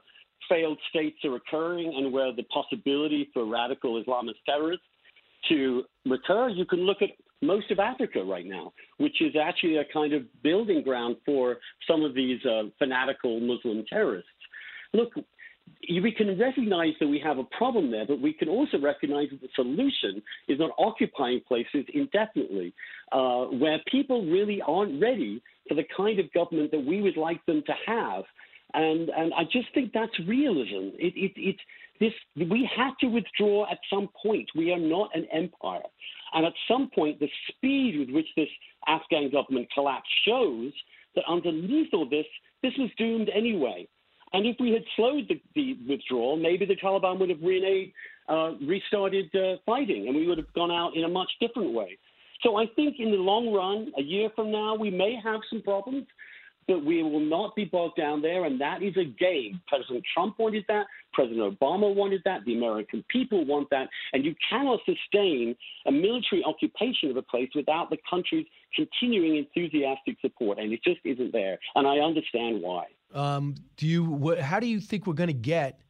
failed states are occurring and where the possibility for radical Islamist terrorists to recur, you can look at most of Africa right now, which is actually a kind of building ground for some of these uh, fanatical Muslim terrorists. Look, we can recognize that we have a problem there, but we can also recognize that the solution is not occupying places indefinitely, uh, where people really aren't ready for the kind of government that we would like them to have. And, and I just think that's realism. It, it, it, this, we have to withdraw at some point. We are not an empire. And at some point, the speed with which this Afghan government collapsed shows that underneath all this, this was doomed anyway. And if we had slowed the, the withdrawal, maybe the Taliban would have uh, restarted uh, fighting, and we would have gone out in a much different way. So I think in the long run, a year from now, we may have some problems, but we will not be bogged down there. And that is a game. President Trump wanted that. President Obama wanted that. The American people want that. And you cannot sustain a military occupation of a place without the country's continuing enthusiastic support. And it just isn't there. And I understand why. Um, do you? How do you think we're going to get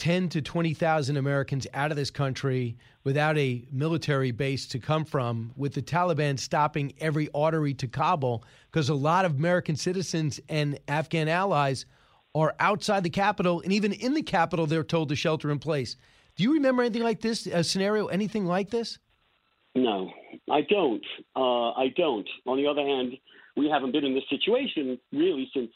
10 to 20,000 Americans out of this country without a military base to come from, with the Taliban stopping every artery to Kabul, because a lot of American citizens and Afghan allies are outside the capital, and even in the capital, they're told to shelter in place. Do you remember anything like this, a scenario, anything like this? No, I don't. Uh, I don't. On the other hand, we haven't been in this situation really since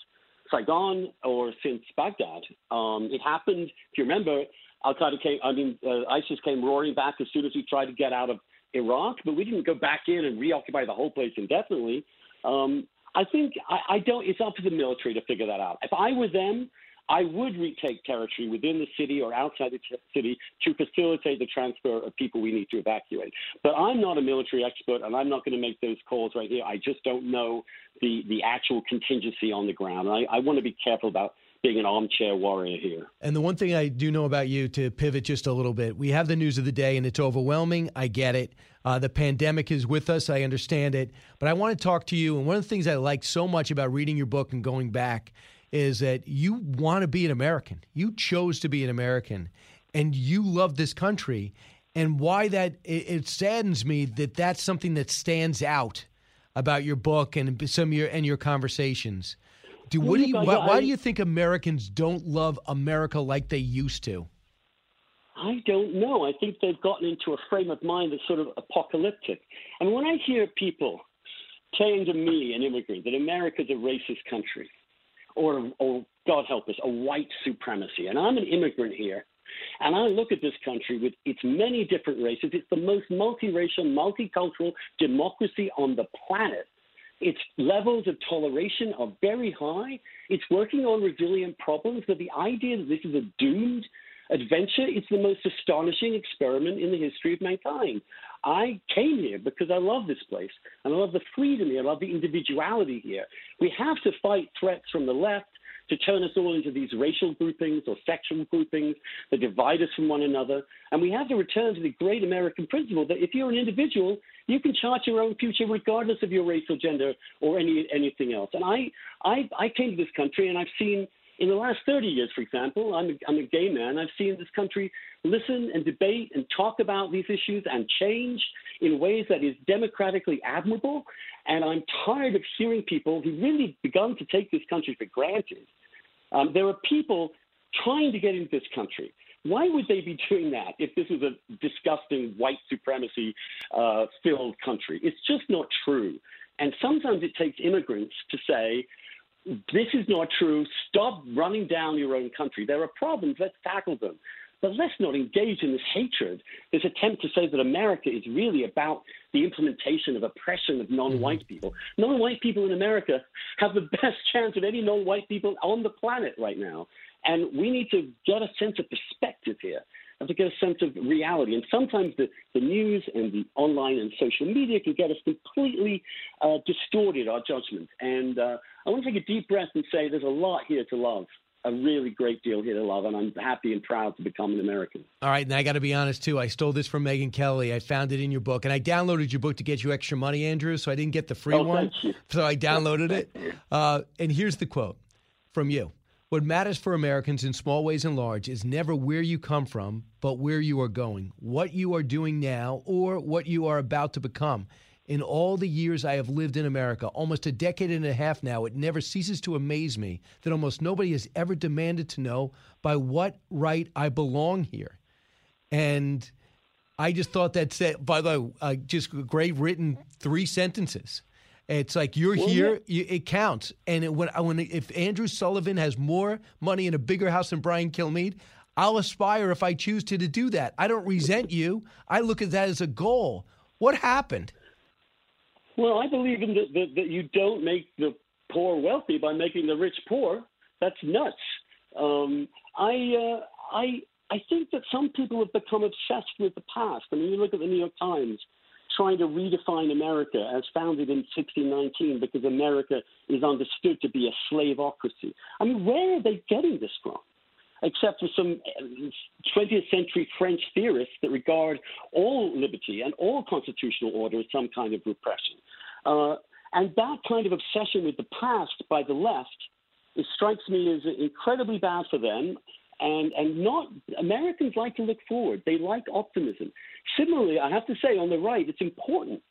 Saigon or since Baghdad. Um, it happened, if you remember, Al Qaeda came, I mean, uh, ISIS came roaring back as soon as we tried to get out of Iraq, but we didn't go back in and reoccupy the whole place indefinitely. Um, I think I, I don't. It's up to the military to figure that out. If I were them, I would retake territory within the city or outside the city to facilitate the transfer of people we need to evacuate. But I'm not a military expert, and I'm not going to make those calls right here. I just don't know the, the actual contingency on the ground. I, I want to be careful about being an armchair warrior here. And the one thing I do know about you, to pivot just a little bit, we have the news of the day, and it's overwhelming. I get it. Uh, the pandemic is with us. I understand it. But I want to talk to you. And one of the things I like so much about reading your book and going back is that you want to be an American. You chose to be an American, and you love this country. And why that it, it saddens me that that's something that stands out about your book and some of your and your conversations. Do what do you why, why do you think Americans don't love America like they used to? I don't know. I think they've gotten into a frame of mind that's sort of apocalyptic. And when I hear people saying to me, an immigrant, that America's a racist country, or, or God help us, a white supremacy. And I'm an immigrant here, and I look at this country with its many different races. It's the most multiracial, multicultural democracy on the planet. Its levels of toleration are very high. It's working on resilient problems, but the idea that this is a doomed adventure is the most astonishing experiment in the history of mankind. I came here because I love this place and I love the freedom here. I love the individuality here. We have to fight threats from the left to turn us all into these racial groupings or sexual groupings that divide us from one another. And we have to return to the great American principle that if you're an individual, you can chart your own future regardless of your race or gender or any anything else. And I, I, I came to this country and I've seen in the last 30 years, for example, I'm a, I'm a gay man. I've seen this country listen and debate and talk about these issues and change in ways that is democratically admirable. And I'm tired of hearing people who really begun to take this country for granted. Um, there are people trying to get into this country. Why would they be doing that if this is a disgusting white supremacy uh, filled country? It's just not true. And sometimes it takes immigrants to say, this is not true. Stop running down your own country. There are problems. Let's tackle them. But let's not engage in this hatred, this attempt to say that America is really about the implementation of oppression of non white Mm-hmm. people. Non white people in America have the best chance of any non white people on the planet right now. And we need to get a sense of perspective here. To get a sense of reality. And sometimes the, the news and the online and social media can get us completely uh, distorted our judgment. And uh, I want to take a deep breath and say there's a lot here to love, a really great deal here to love. And I'm happy and proud to become an American. All right, and I got to be honest too. I stole this from Megyn Kelly. I found it in your book, and I downloaded your book to get you extra money, Andrew. So I didn't get the free Oh, one, so I downloaded it. Uh, and here's the quote from you: "What matters for Americans in small ways and large is never where you come from, but where you are going, what you are doing now, or what you are about to become." In all the years I have lived in America, almost a decade and a half now, it never ceases to amaze me that almost nobody has ever demanded to know by what right I belong here. And I just thought that said, by the way, uh, just great written three sentences. It's like you're Well, here, you, it counts. And it, when, when if Andrew Sullivan has more money in a bigger house than Brian Kilmeade, I'll aspire if I choose to to do that. I don't resent you. I look at that as a goal. What happened? Well, I believe in the, the, that you don't make the poor wealthy by making the rich poor. That's nuts. Um, I, uh, I, I think that some people have become obsessed with the past. I mean, you look at the New York Times trying to redefine America as founded in 1619 because America is understood to be a slaveocracy. I mean, where are they getting this from? except for some 20th century French theorists that regard all liberty and all constitutional order as some kind of repression. Uh, and that kind of obsession with the past by the left, it strikes me as incredibly bad for them. And, and not Americans like to look forward. They like optimism. Similarly, I have to say on the right, it's important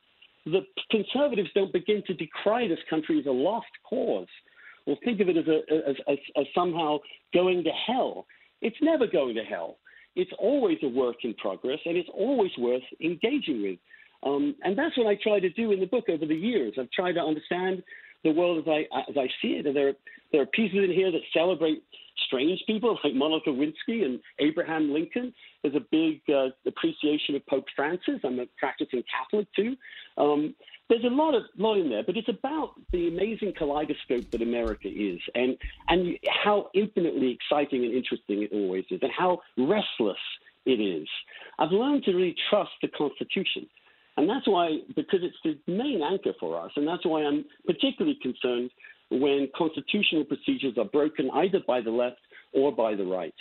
that conservatives don't begin to decry this country as a lost cause or think of it as, a, as, as, as somehow going to hell. It's never going to hell. It's always a work in progress, and it's always worth engaging with. Um, and that's what I try to do in the book over the years. I've tried to understand the world as I as I see it. And there there are pieces in here that celebrate strange people like Monica Lewinsky and Abraham Lincoln. There's a big uh, appreciation of Pope Francis. I'm a practicing Catholic too. Um, there's a lot of lot in there, but it's about the amazing kaleidoscope that America is, and and how infinitely exciting and interesting it always is, and how restless it is. I've learned to really trust the Constitution. And that's why, because it's the main anchor for us, and that's why I'm particularly concerned when constitutional procedures are broken either by the left or by the right.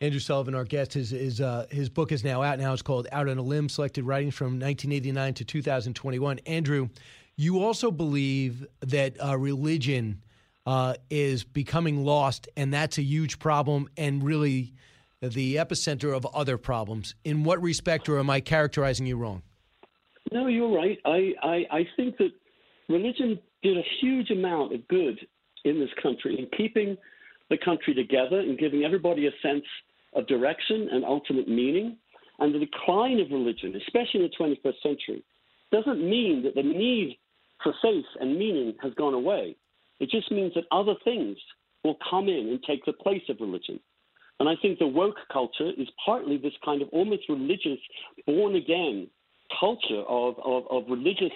Andrew Sullivan, our guest, his his, uh, his book is now out. Now it's called Out on a Limb: Selected Writings from 1989 to 2021. Andrew, you also believe that uh, religion uh, is becoming lost, and that's a huge problem, and really the epicenter of other problems. In what respect, or am I characterizing you wrong? No, you're right. I, I, I think that religion did a huge amount of good in this country in keeping the country together and giving everybody a sense of direction and ultimate meaning. And the decline of religion, especially in the 21st century, doesn't mean that the need for faith and meaning has gone away. It just means that other things will come in and take the place of religion. And I think the woke culture is partly this kind of almost religious, born again culture of, of, of religious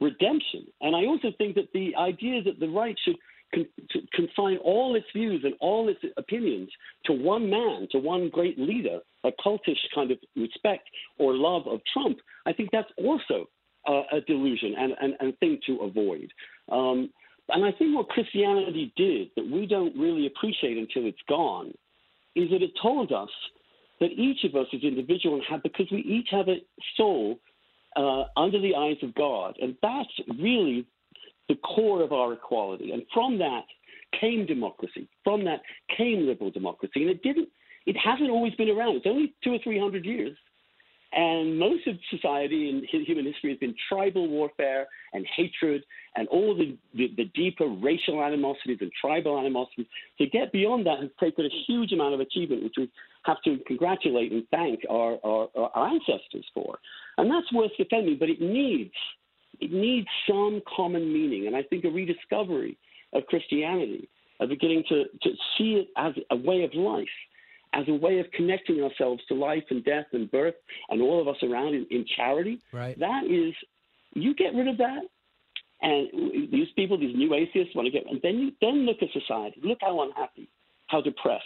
redemption. And I also think that the idea that the right should con- confine all its views and all its opinions to one man, to one great leader, a cultish kind of respect or love of Trump, I think that's also uh, a delusion and, and, and thing to avoid. Um, and I think what Christianity did that we don't really appreciate until it's gone is that it told us that each of us is individual and have because we each have a soul uh, under the eyes of God, and that's really the core of our equality. And from that came democracy. From that came liberal democracy, and it didn't. It hasn't always been around. It's only two or three hundred years. And most of society in human history has been tribal warfare and hatred and all the, the, the, deeper racial animosities and tribal animosities. To get beyond that has taken a huge amount of achievement, which we have to congratulate and thank our, our, our ancestors for. And that's worth defending, but it needs it needs some common meaning. And I think a rediscovery of Christianity, of beginning to, to see it as a way of life, as a way of connecting ourselves to life and death and birth and all of us around in, in charity. Right. That is, you get rid of that, and these people, these new atheists, want to get, and then you then look at society. Look how unhappy, how depressed,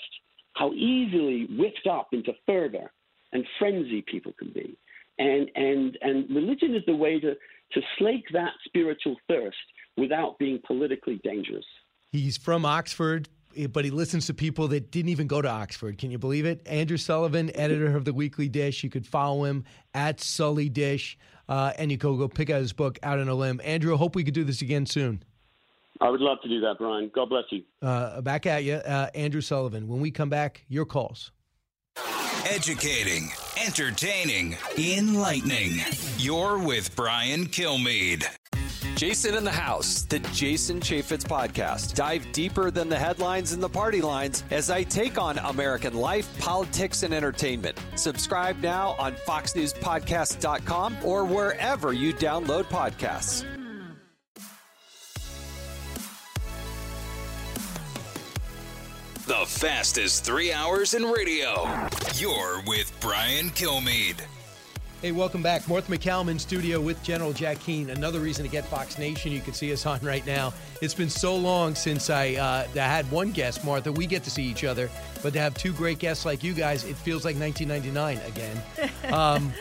how easily whipped up into fervor and frenzy people can be. And and and religion is the way to to slake that spiritual thirst without being politically dangerous. He's from Oxford, but he listens to people that didn't even go to Oxford. Can you believe it? Andrew Sullivan, editor of the Weekly Dish. You could follow him at Sully Dish, uh, and you can go pick out his book, Out on a Limb. Andrew, hope we could do this again soon. I would love to do that, Brian. God bless you. Uh, back at you, uh, Andrew Sullivan. When we come back, your calls. Educating, entertaining, enlightening. You're with Brian Kilmeade. Jason in the House, the Jason Chaffetz podcast. Dive deeper than the headlines and the party lines as I take on American life, politics, and entertainment. Subscribe now on FoxNewsPodcast.com or wherever you download podcasts. The fastest three hours in radio. You're with Brian Kilmeade. Hey, welcome back. Martha MacCallum in studio with General Jack Keane. Another reason to get Fox Nation. You can see us on right now. It's been so long since I, uh, I had one guest, Martha. We get to see each other, but to have two great guests like you guys, it feels like 1999 again. Um,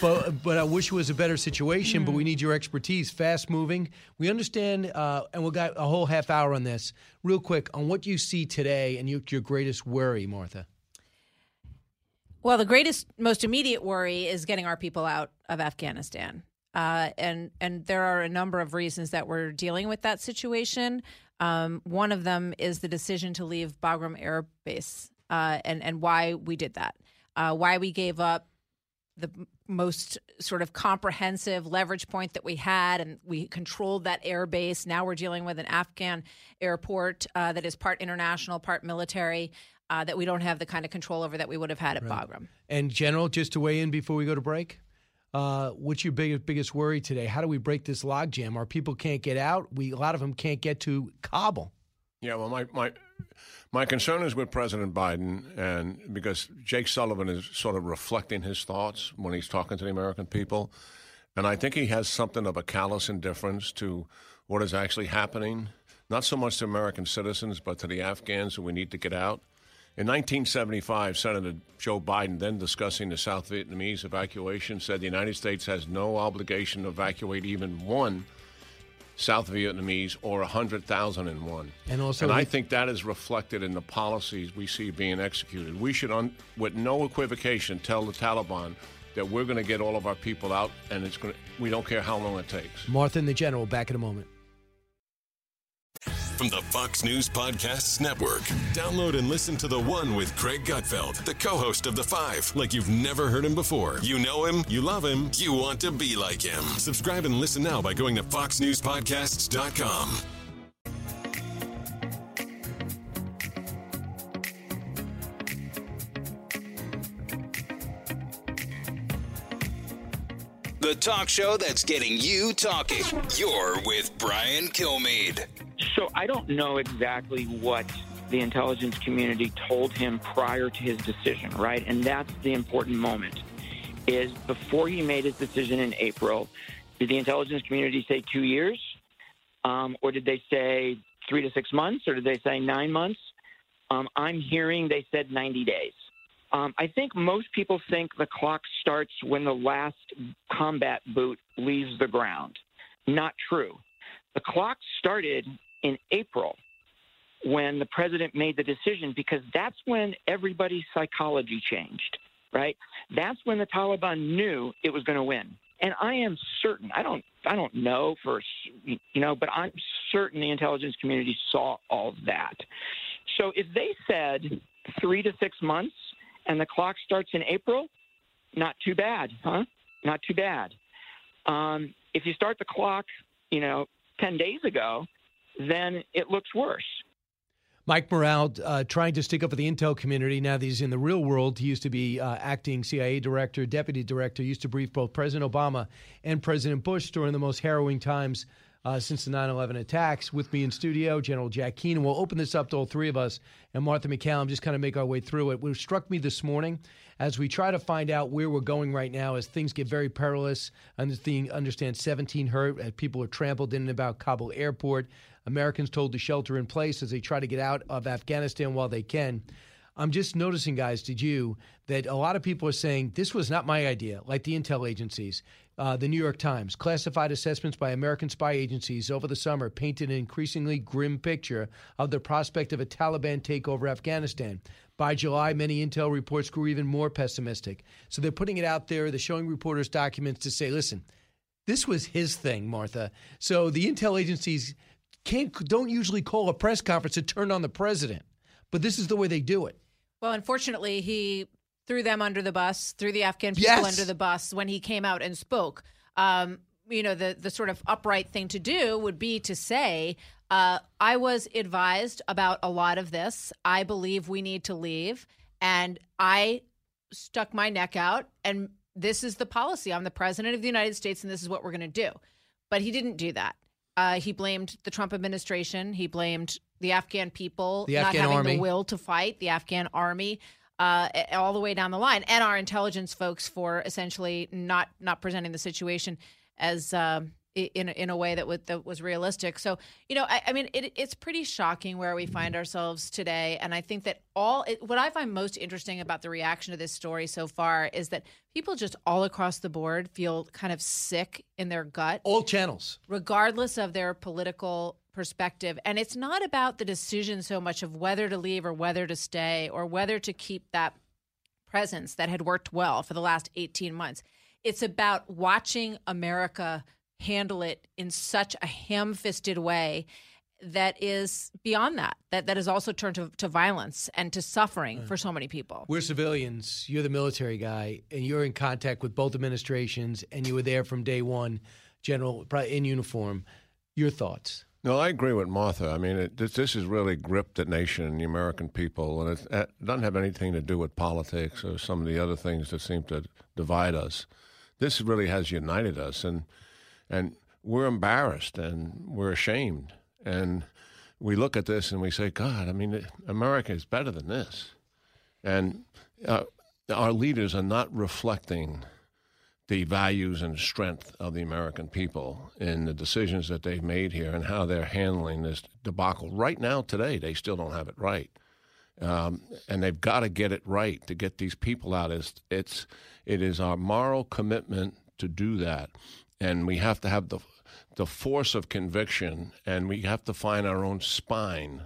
but but I wish it was a better situation. But we need your expertise, fast moving. We understand, uh, and we got a whole half hour on this. Real quick on what you see today and your, your greatest worry, Martha. Well, the greatest, most immediate worry is getting our people out of Afghanistan. Uh, and and there are a number of reasons that we're dealing with that situation. Um, one of them is the decision to leave Bagram Air Base, uh, and and why we did that, uh, why we gave up the most sort of comprehensive leverage point that we had, and we controlled that air base. Now we're dealing with an Afghan airport uh, that is part international, part military uh, that we don't have the kind of control over that we would have had at Right. Bagram. And General, just to weigh in before we go to break, uh, what's your biggest biggest worry today? How do we break this logjam? Our people can't get out. We a lot of them can't get to Kabul. Yeah, well, my my my concern is with President Biden, and because Jake Sullivan is sort of reflecting his thoughts when he's talking to the American people, and I think he has something of a callous indifference to what is actually happening, not so much to American citizens, but to the Afghans who we need to get out. In 1975, Senator Joe Biden, then discussing the South Vietnamese evacuation, said the United States has no obligation to evacuate even one South Vietnamese or 100,001. And also and I think that is reflected in the policies we see being executed. We should, un, with no equivocation, tell the Taliban that we're going to get all of our people out, and it's going. to We don't care how long it takes. Martha and the General back in a moment. From the Fox News Podcasts Network. Download and listen to The One with Greg Gutfeld, the co host of The Five, like you've never heard him before. You know him, you love him, you want to be like him. Subscribe and listen now by going to FoxNewsPodcasts.com. The talk show that's getting you talking. You're with Brian Kilmeade. So I don't know exactly what the intelligence community told him prior to his decision, right? And that's the important moment. Is before he made his decision in April, did the intelligence community say two years, um, or did they say three to six months, or did they say nine months? Um, I'm hearing they said 90 days. Um, I think most people think the clock starts when the last combat boot leaves the ground. Not true. The clock started in April when the president made the decision because that's when everybody's psychology changed, right? That's when the Taliban knew it was going to win. And I am certain, I don't I don't know for you know, but I'm certain the intelligence community saw all that. So if they said 3 to 6 months and the clock starts in April, not too bad, huh? Not too bad. Um, if you start the clock, you know, 10 days ago, then it looks worse. Mike Morell uh, trying to stick up for the intel community. Now that he's in the real world, he used to be uh, acting CIA director, deputy director, used to brief both President Obama and President Bush during the most harrowing times uh, since the 9 11 attacks. With me in studio, General Jack Keenan. We'll open this up to all three of us and Martha MacCallum, just kind of make our way through it. What struck me this morning as we try to find out where we're going right now as things get very perilous. Understand 17 hurt, people are trampled in and about Kabul airport. Americans told to shelter in place as they try to get out of Afghanistan while they can. I'm just noticing, guys, did you, that a lot of people are saying this was not my idea, like the intel agencies. Uh, the New York Times, classified assessments by American spy agencies over the summer painted an increasingly grim picture of the prospect of a Taliban takeover of Afghanistan. By July, many intel reports grew even more pessimistic. So they're putting it out there, they're showing reporters documents to say, listen, this was his thing, Martha. So the intel agencies can't don't usually call a press conference to turn on the president, but this is the way they do it. Well, unfortunately, he threw them under the bus, threw the Afghan people Yes. under the bus when he came out and spoke. Um, you know, the the sort of upright thing to do would be to say, uh, "I was advised about a lot of this. I believe we need to leave, and I stuck my neck out, and this is the policy. I'm the president of the United States, and this is what we're going to do." But he didn't do that. Uh, he blamed the Trump administration. He blamed the Afghan people The not Afghan having army. the will to fight, the Afghan army, uh, all the way down the line, and our intelligence folks for essentially not not presenting the situation as um, i- in a- in a way that was, that was realistic. So you know, I, I mean, it, it's pretty shocking where we find ourselves today, and I think that all it, what I find most interesting about the reaction to this story so far is that people just all across the board feel kind of sick in their gut All channels. regardless of their political perspective. And it's not about the decision so much of whether to leave or whether to stay or whether to keep that presence that had worked well for the last 18 months. It's about watching America handle it in such a ham fisted way that is beyond that, that, that has also turned to, to violence and to suffering uh, for so many people. We're civilians. You're the military guy, and you're in contact with both administrations, and you were there from day one, General, probably in uniform. Your thoughts? No, I agree with Martha. I mean, it, this, this has really gripped the nation and the American people, and it, it doesn't have anything to do with politics or some of the other things that seem to divide us. This really has united us, and and we're embarrassed and we're ashamed, and we look at this and we say, God, I mean, America is better than this, and uh, our leaders are not reflecting the values and strength of the American people in the decisions that they've made here and how they're handling this debacle. Right now, today, they still don't have it right. Um, and they've got to get it right to get these people out. It's, it's, it is our moral commitment to do that. And we have to have the, the force of conviction and we have to find our own spine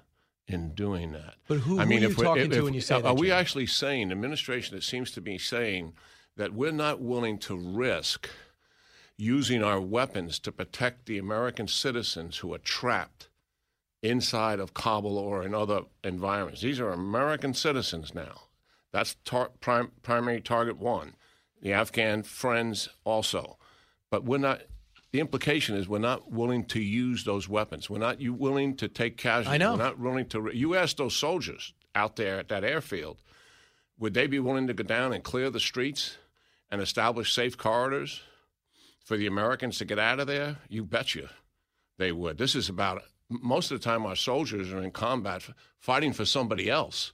in doing that. But who- I who are you if we- talking if- to if- when you say are that, we Jim? actually saying, administration that seems to be saying that we're not willing to risk using our weapons to protect the American citizens who are trapped inside of Kabul or in other environments. These are American citizens now. That's tar- prim- primary target one. The Afghan friends also. But we're not. The implication is we're not willing to use those weapons. We're not you willing to take casualties. I know. We're not willing to. You ask those soldiers out there at that airfield, would they be willing to go down and clear the streets and establish safe corridors for the Americans to get out of there? You betcha they would. This is about most of the time our soldiers are in combat fighting for somebody else,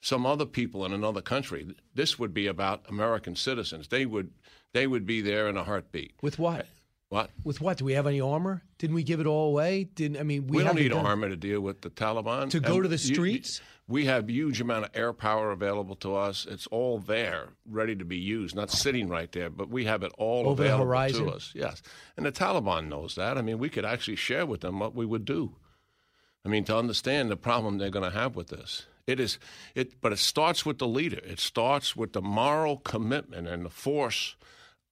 some other people in another country. This would be about American citizens. They would they would be there in a heartbeat. With what? What? With what? Do we have any armor? Didn't we give it all away? Didn't I mean We, don't need done- armor to deal with the Taliban. To go And to the you- streets? we have huge amount of air power available to us. It's all there, ready to be used, not sitting right there, but we have it all Over the available horizon? to us. Yes, and the Taliban knows that. I mean, we could actually share with them what we would do. I mean, to understand the problem they're going to have with this. It is it, but it starts with the leader. It starts with the moral commitment and the force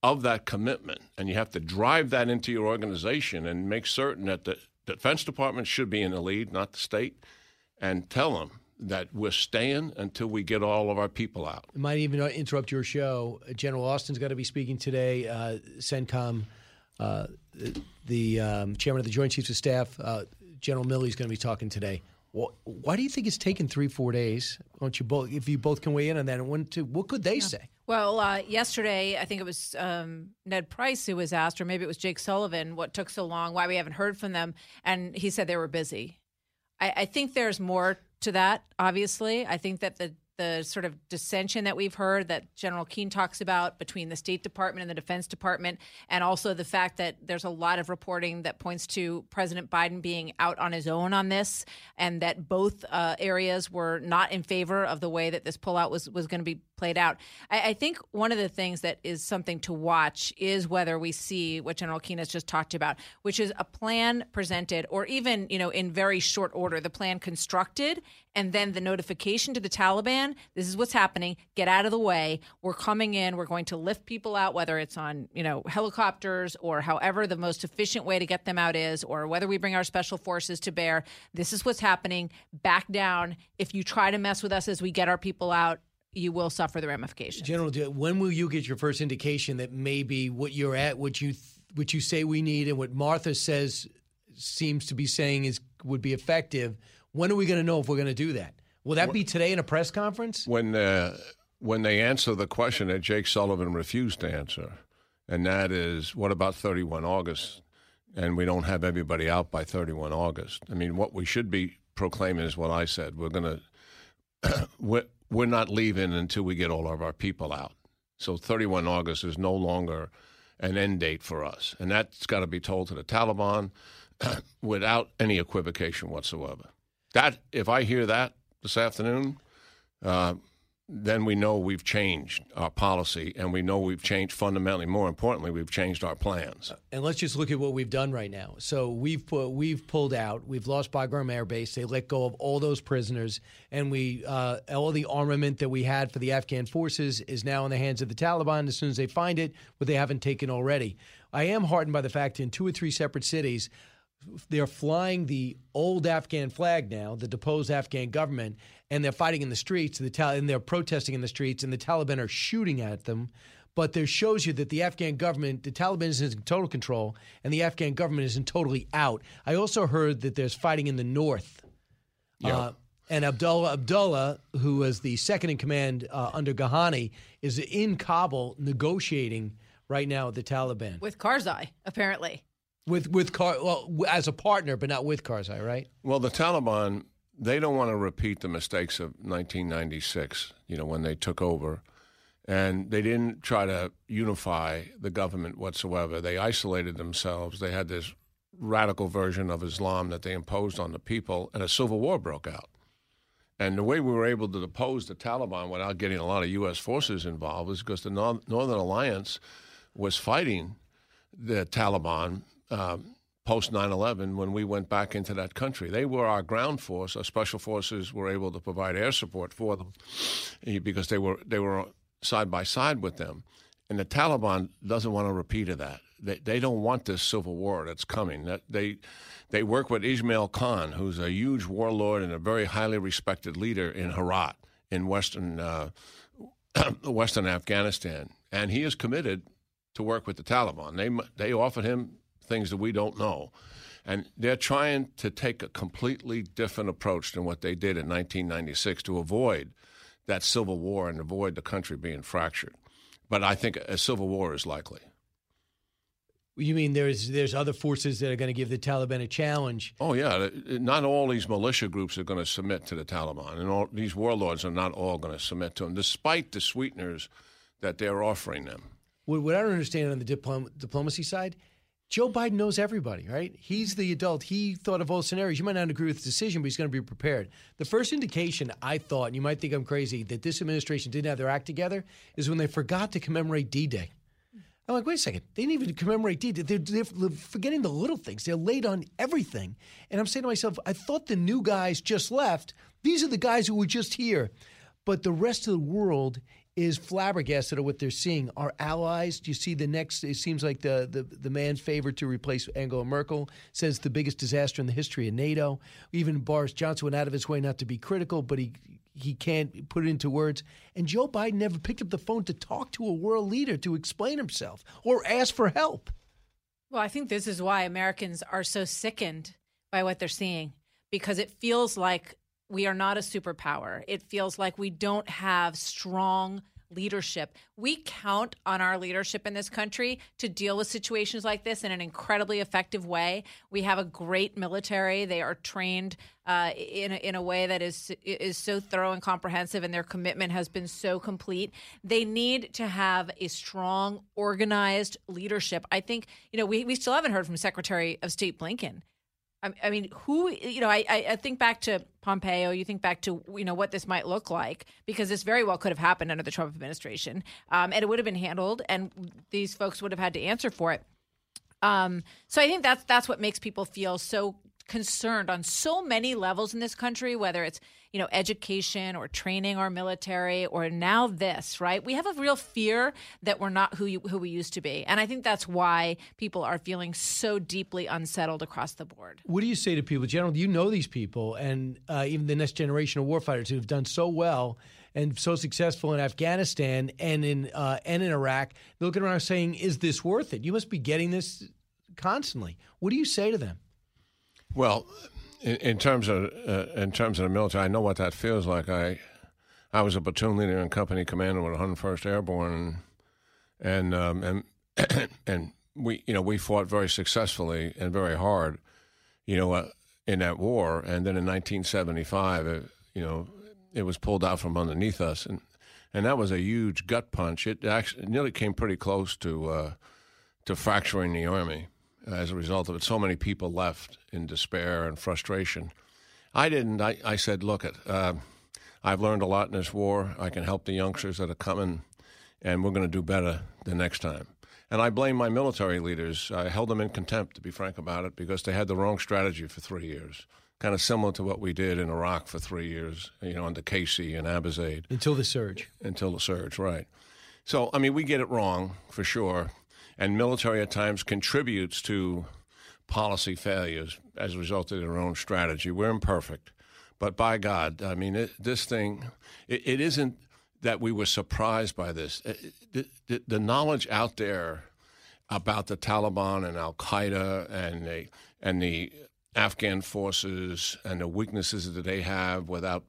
of that commitment, and you have to drive that into your organization and make certain that the Defense Department should be in the lead, not the state, and tell them that we're staying until we get all of our people out. It might even interrupt your show. General Austin's got to be speaking today. Uh, CENTCOM, uh, the um, chairman of the Joint Chiefs of Staff, uh, General Milley's going to be talking today. Why do you think it's taken three, four days? Don't you both? If you both can weigh in on that, and when to, what could they yeah. say? Well, uh, yesterday I think it was um, Ned Price who was asked, or maybe it was Jake Sullivan, what took so long, why we haven't heard from them, and he said they were busy. I, I think there's more to that. Obviously, I think that the the sort of dissension that we've heard that General Keane talks about between the State Department and the Defense Department, and also the fact that there's a lot of reporting that points to President Biden being out on his own on this, and that both uh, areas were not in favor of the way that this pullout was was going to be played out. I, I, think one of the things that is something to watch is whether we see what General Keane has just talked about, which is a plan presented, or even you know in very short order, the plan constructed, and then the notification to the Taliban. This is what's happening. Get out of the way. We're coming in. We're going to lift people out, whether it's on you know helicopters or however the most efficient way to get them out is, or whether we bring our special forces to bear. This is what's happening. Back down. If you try to mess with us as we get our people out, you will suffer the ramifications. General, when will you get your first indication that maybe what you're at, what you what you say we need, and what Martha says seems to be saying is would be effective? When are we going to know if we're going to do that? Will that be today in a press conference? When uh, when they answer the question that Jake Sullivan refused to answer, and that is, what about 31 August? And we don't have everybody out by 31 August. I mean, what we should be proclaiming is what I said. We're going to we're not leaving until we get all of our people out. So 31 August is no longer an end date for us. And that's got to be told to the Taliban without any equivocation whatsoever. That if I hear that this afternoon, uh, then we know we've changed our policy and we know we've changed fundamentally. More importantly we've changed our plans. And let's just look at what we've done right now. So we've put, we've pulled out we've lost bagram air base they let go of all those prisoners. And we uh, all the armament that we had for the afghan forces is now in the hands of the taliban. As soon as they find it what they haven't taken already. I am heartened by the fact in two or three separate cities they're flying the old Afghan flag now, the deposed Afghan government, and they're fighting in the streets. The Tal- and they're protesting in the streets, and the Taliban are shooting at them. But there shows you that the Afghan government, the Taliban is in total control, and the Afghan government isn't totally out. I also heard that there's fighting in the north. Yeah. Uh, and Abdullah Abdullah, who was the second in command uh, under Ghani, is in Kabul negotiating right now with the Taliban. With Karzai, apparently. With with Kar well as a partner, but not with Karzai, right? Well, the Taliban they don't want to repeat the mistakes of 1996. You know when they took over, and they didn't try to unify the government whatsoever. They isolated themselves. They had this radical version of Islam that they imposed on the people, and a civil war broke out. And the way we were able to depose the Taliban without getting a lot of U.S. forces involved was because the Northern Alliance was fighting the Taliban um, post 9 11 when we went back into that country. They were our ground force. Our special forces were able to provide air support for them eh, because they were, they were side by side with them. And the Taliban doesn't want a repeat of that. They, they don't want this civil war that's coming. That they, they work with Ismail Khan, who's a huge warlord and a very highly respected leader in Herat in western, uh, western Afghanistan. And he is committed to work with the Taliban. They, they offered him things that we don't know. And they're trying to take a completely different approach than what they did in 1996 to avoid that civil war and avoid the country being fractured. But I think a civil war is likely. You mean there's there's other forces that are going to give the Taliban a challenge? Oh yeah, not all these militia groups are going to submit to the Taliban, and all these warlords are not all going to submit to them, despite the sweeteners that they're offering them. What, I don't understand on the diplom- diplomacy side Joe Biden knows everybody, right? He's the adult. He thought of all scenarios. You might not agree with the decision, but he's going to be prepared. The first indication I thought, and you might think I'm crazy, that this administration didn't have their act together is when they forgot to commemorate D Day. I'm like, wait a second. They didn't even commemorate D Day. They're, they're, forgetting the little things. They're late on everything. And I'm saying to myself, I thought the new guys just left. These are the guys who were just here. But the rest of the world is flabbergasted at what they're seeing. Our allies, do you see the next? It seems like the, the, the man favored to replace Angela Merkel says the biggest disaster in the history of NATO. Even Boris Johnson went out of his way not to be critical, but he he can't put it into words. And Joe Biden never picked up the phone to talk to a world leader to explain himself or ask for help. Well, I think this is why Americans are so sickened by what they're seeing because it feels like we are not a superpower. It feels like we don't have strong leadership. We count on our leadership in this country to deal with situations like this in an incredibly effective way. We have a great military. They are trained uh, in, a, in a way that is is so thorough and comprehensive, and their commitment has been so complete. They need to have a strong, organized leadership. I think you know we we still haven't heard from Secretary of State Blinken. I, mean, who you know? I, I think back to Pompeo. You think back to you know what this might look like because this very well could have happened under the Trump administration, um, and it would have been handled, and these folks would have had to answer for it. Um, so I think that's that's what makes people feel so concerned on so many levels in this country, whether it's you know education or training or military or now this. Right? We have a real fear that we're not who you, who we used to be, and I think that's why people are feeling so deeply unsettled across the board. What do you say to people, General? You know these people, and uh, even the next generation of warfighters who have done so well and so successful in Afghanistan and in uh, and in Iraq. They're looking around saying, "Is this worth it?" You must be getting this constantly. What do you say to them? Well, in, in terms of uh, in terms of the military, I know what that feels like. I I was a platoon leader and company commander with 101st Airborne, and um, and and we you know we fought very successfully and very hard, you know, uh, in that war. And then in 1975, it, you know, it was pulled out from underneath us, and and that was a huge gut punch. It actually nearly came pretty close to uh, to fracturing the army as a result of it. So many people left in despair and frustration. I didn't. I, I said, look, it, uh, I've learned a lot in this war. I can help the youngsters that are coming, and we're going to do better the next time. And I blame my military leaders. I held them in contempt, to be frank about it, because they had the wrong strategy for three years. Kind of similar to what we did in Iraq for three years, you know, under Casey and Abizaid. Until the surge. Until the surge, right. So, I mean, we get it wrong for sure and military at times contributes to policy failures as a result of their own strategy. We're imperfect, but by God, I mean, it, this thing, it, it isn't that we were surprised by this. Uh, the, the, the, knowledge out there about the Taliban and Al Qaeda and the and the Afghan forces and the weaknesses that they have without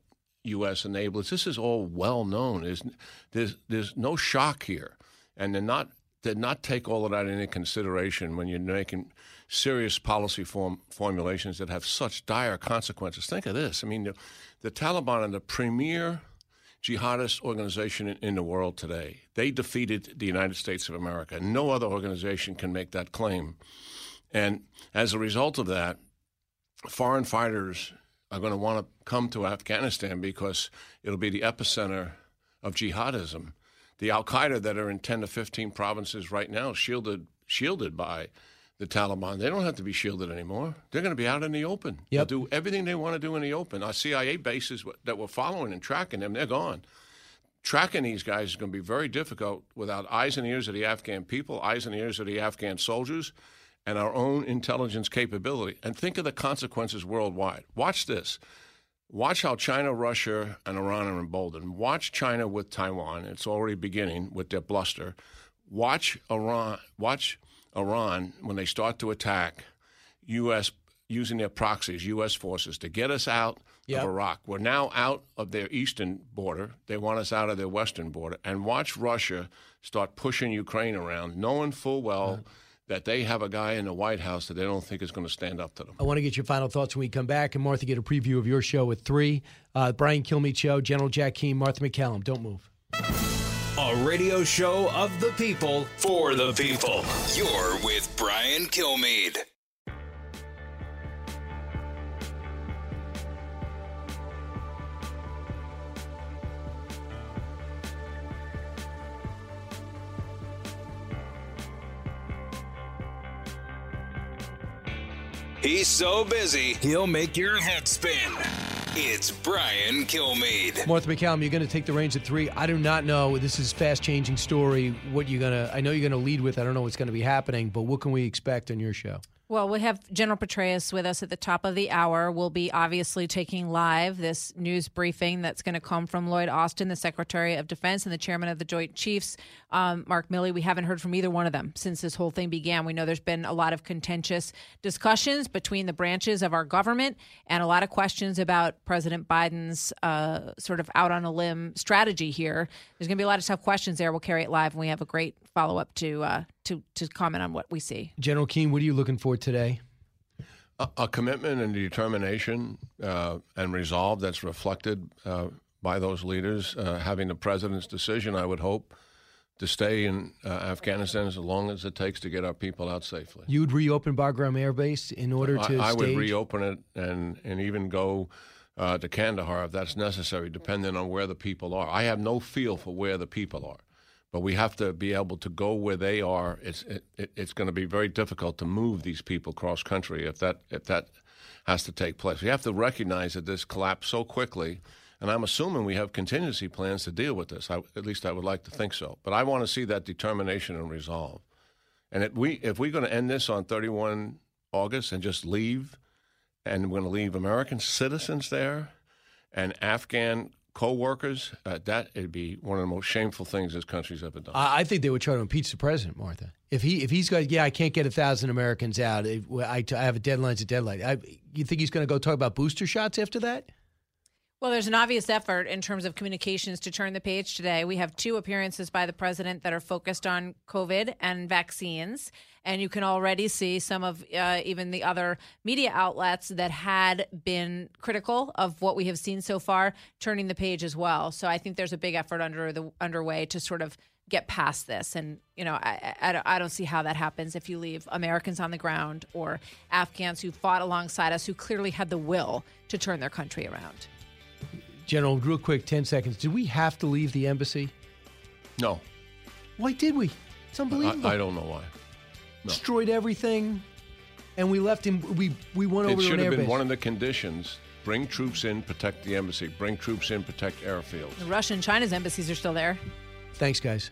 U.S. enablers, this is all well known. There's, there's, there's no shock here, and they're not did not take all of that into consideration when you're making serious policy form, formulations that have such dire consequences. Think of this. I mean, the, the Taliban are the premier jihadist organization in, in, the world today. They defeated the United States of America. No other organization can make that claim. And as a result of that, foreign fighters are going to want to come to Afghanistan because it'll be the epicenter of jihadism the Al Qaeda that are in 10 to 15 provinces right now, shielded shielded by the Taliban. They don't have to be shielded anymore. They're going to be out in the open. Yep. They'll do everything they want to do in the open. Our CIA bases that were following and tracking them, they're gone. Tracking these guys is going to be very difficult without eyes and ears of the Afghan people, eyes and ears of the Afghan soldiers, and our own intelligence capability. And think of the consequences worldwide. Watch this. Watch how China, Russia, and Iran are emboldened. Watch China with Taiwan. It's already beginning with their bluster. Watch Iran. Watch Iran when they start to attack U.S. using their proxies, U.S. forces, to get us out yep. of Iraq. We're now out of their eastern border. They want us out of their western border. And watch Russia start pushing Ukraine around, knowing full well that they have a guy in the White House that they don't think is going to stand up to them. I want to get your final thoughts when we come back. And Martha, get a preview of your show at 3. Uh, Brian Kilmeade Show, General Jack Keane, Martha MacCallum. Don't move. A radio show of the people for the people. You're with Brian Kilmeade. He's so busy, he'll make your head spin. It's Brian Kilmeade. Martha MacCallum, you're going to take the reins at three. I do not know. This is fast changing story. What you're going to? I know you're going to lead with. I don't know what's going to be happening, but what can we expect on your show? Well, we have General Petraeus with us at the top of the hour. We'll be obviously taking live this news briefing that's going to come from Lloyd Austin, the Secretary of Defense, and the Chairman of the Joint Chiefs, um, Mark Milley. We haven't heard from either one of them since this whole thing began. We know there's been a lot of contentious discussions between the branches of our government and a lot of questions about President Biden's uh, sort of out on a limb strategy here. There's going to be a lot of tough questions there. We'll carry it live, and we have a great follow up to uh, to to comment on what we see. General Keane, what are you looking for today? A, a commitment and determination uh, and resolve that's reflected uh, by those leaders, uh, having the president's decision, I would hope, to stay in uh, Afghanistan as long as it takes to get our people out safely. You would reopen Bagram Air Base in order to. I, I would reopen it and, and even go uh, to Kandahar if that's necessary, depending on where the people are. I have no feel for where the people are, but we have to be able to go where they are. It's it, it, it's going to be very difficult to move these people cross country if that if that has to take place. We have to recognize that this collapsed so quickly. And I'm assuming we have contingency plans to deal with this. I, at least I would like to think so. But I want to see that determination and resolve. And if we if we're going to end this on 31 August and just leave, and we're going to leave American citizens there and Afghan co-workers, uh, that it'd be one of the most shameful things this country's ever done. I, I think they would try to impeach the president, Martha. If he if he's got yeah, I can't get a thousand Americans out. I, I have a deadline's a deadline. I, you think he's going to go talk about booster shots after that? Well, there's an obvious effort in terms of communications to turn the page today. We have two appearances by the president that are focused on COVID and vaccines. And you can already see some of uh, even the other media outlets that had been critical of what we have seen so far turning the page as well. So I think there's a big effort under the underway to sort of get past this. And, you know, I, I, I don't see how that happens if you leave Americans on the ground or Afghans who fought alongside us who clearly had the will to turn their country around. General, real quick, ten seconds. Did we have to leave the embassy? No, Why did we? It's unbelievable. I don't know why. No. Destroyed everything, and we left him. We we went over to should an have been airbase. one of the conditions. Bring troops in, protect the embassy. Bring troops in, protect airfields. The Russia and China's embassies are still there. Thanks, guys.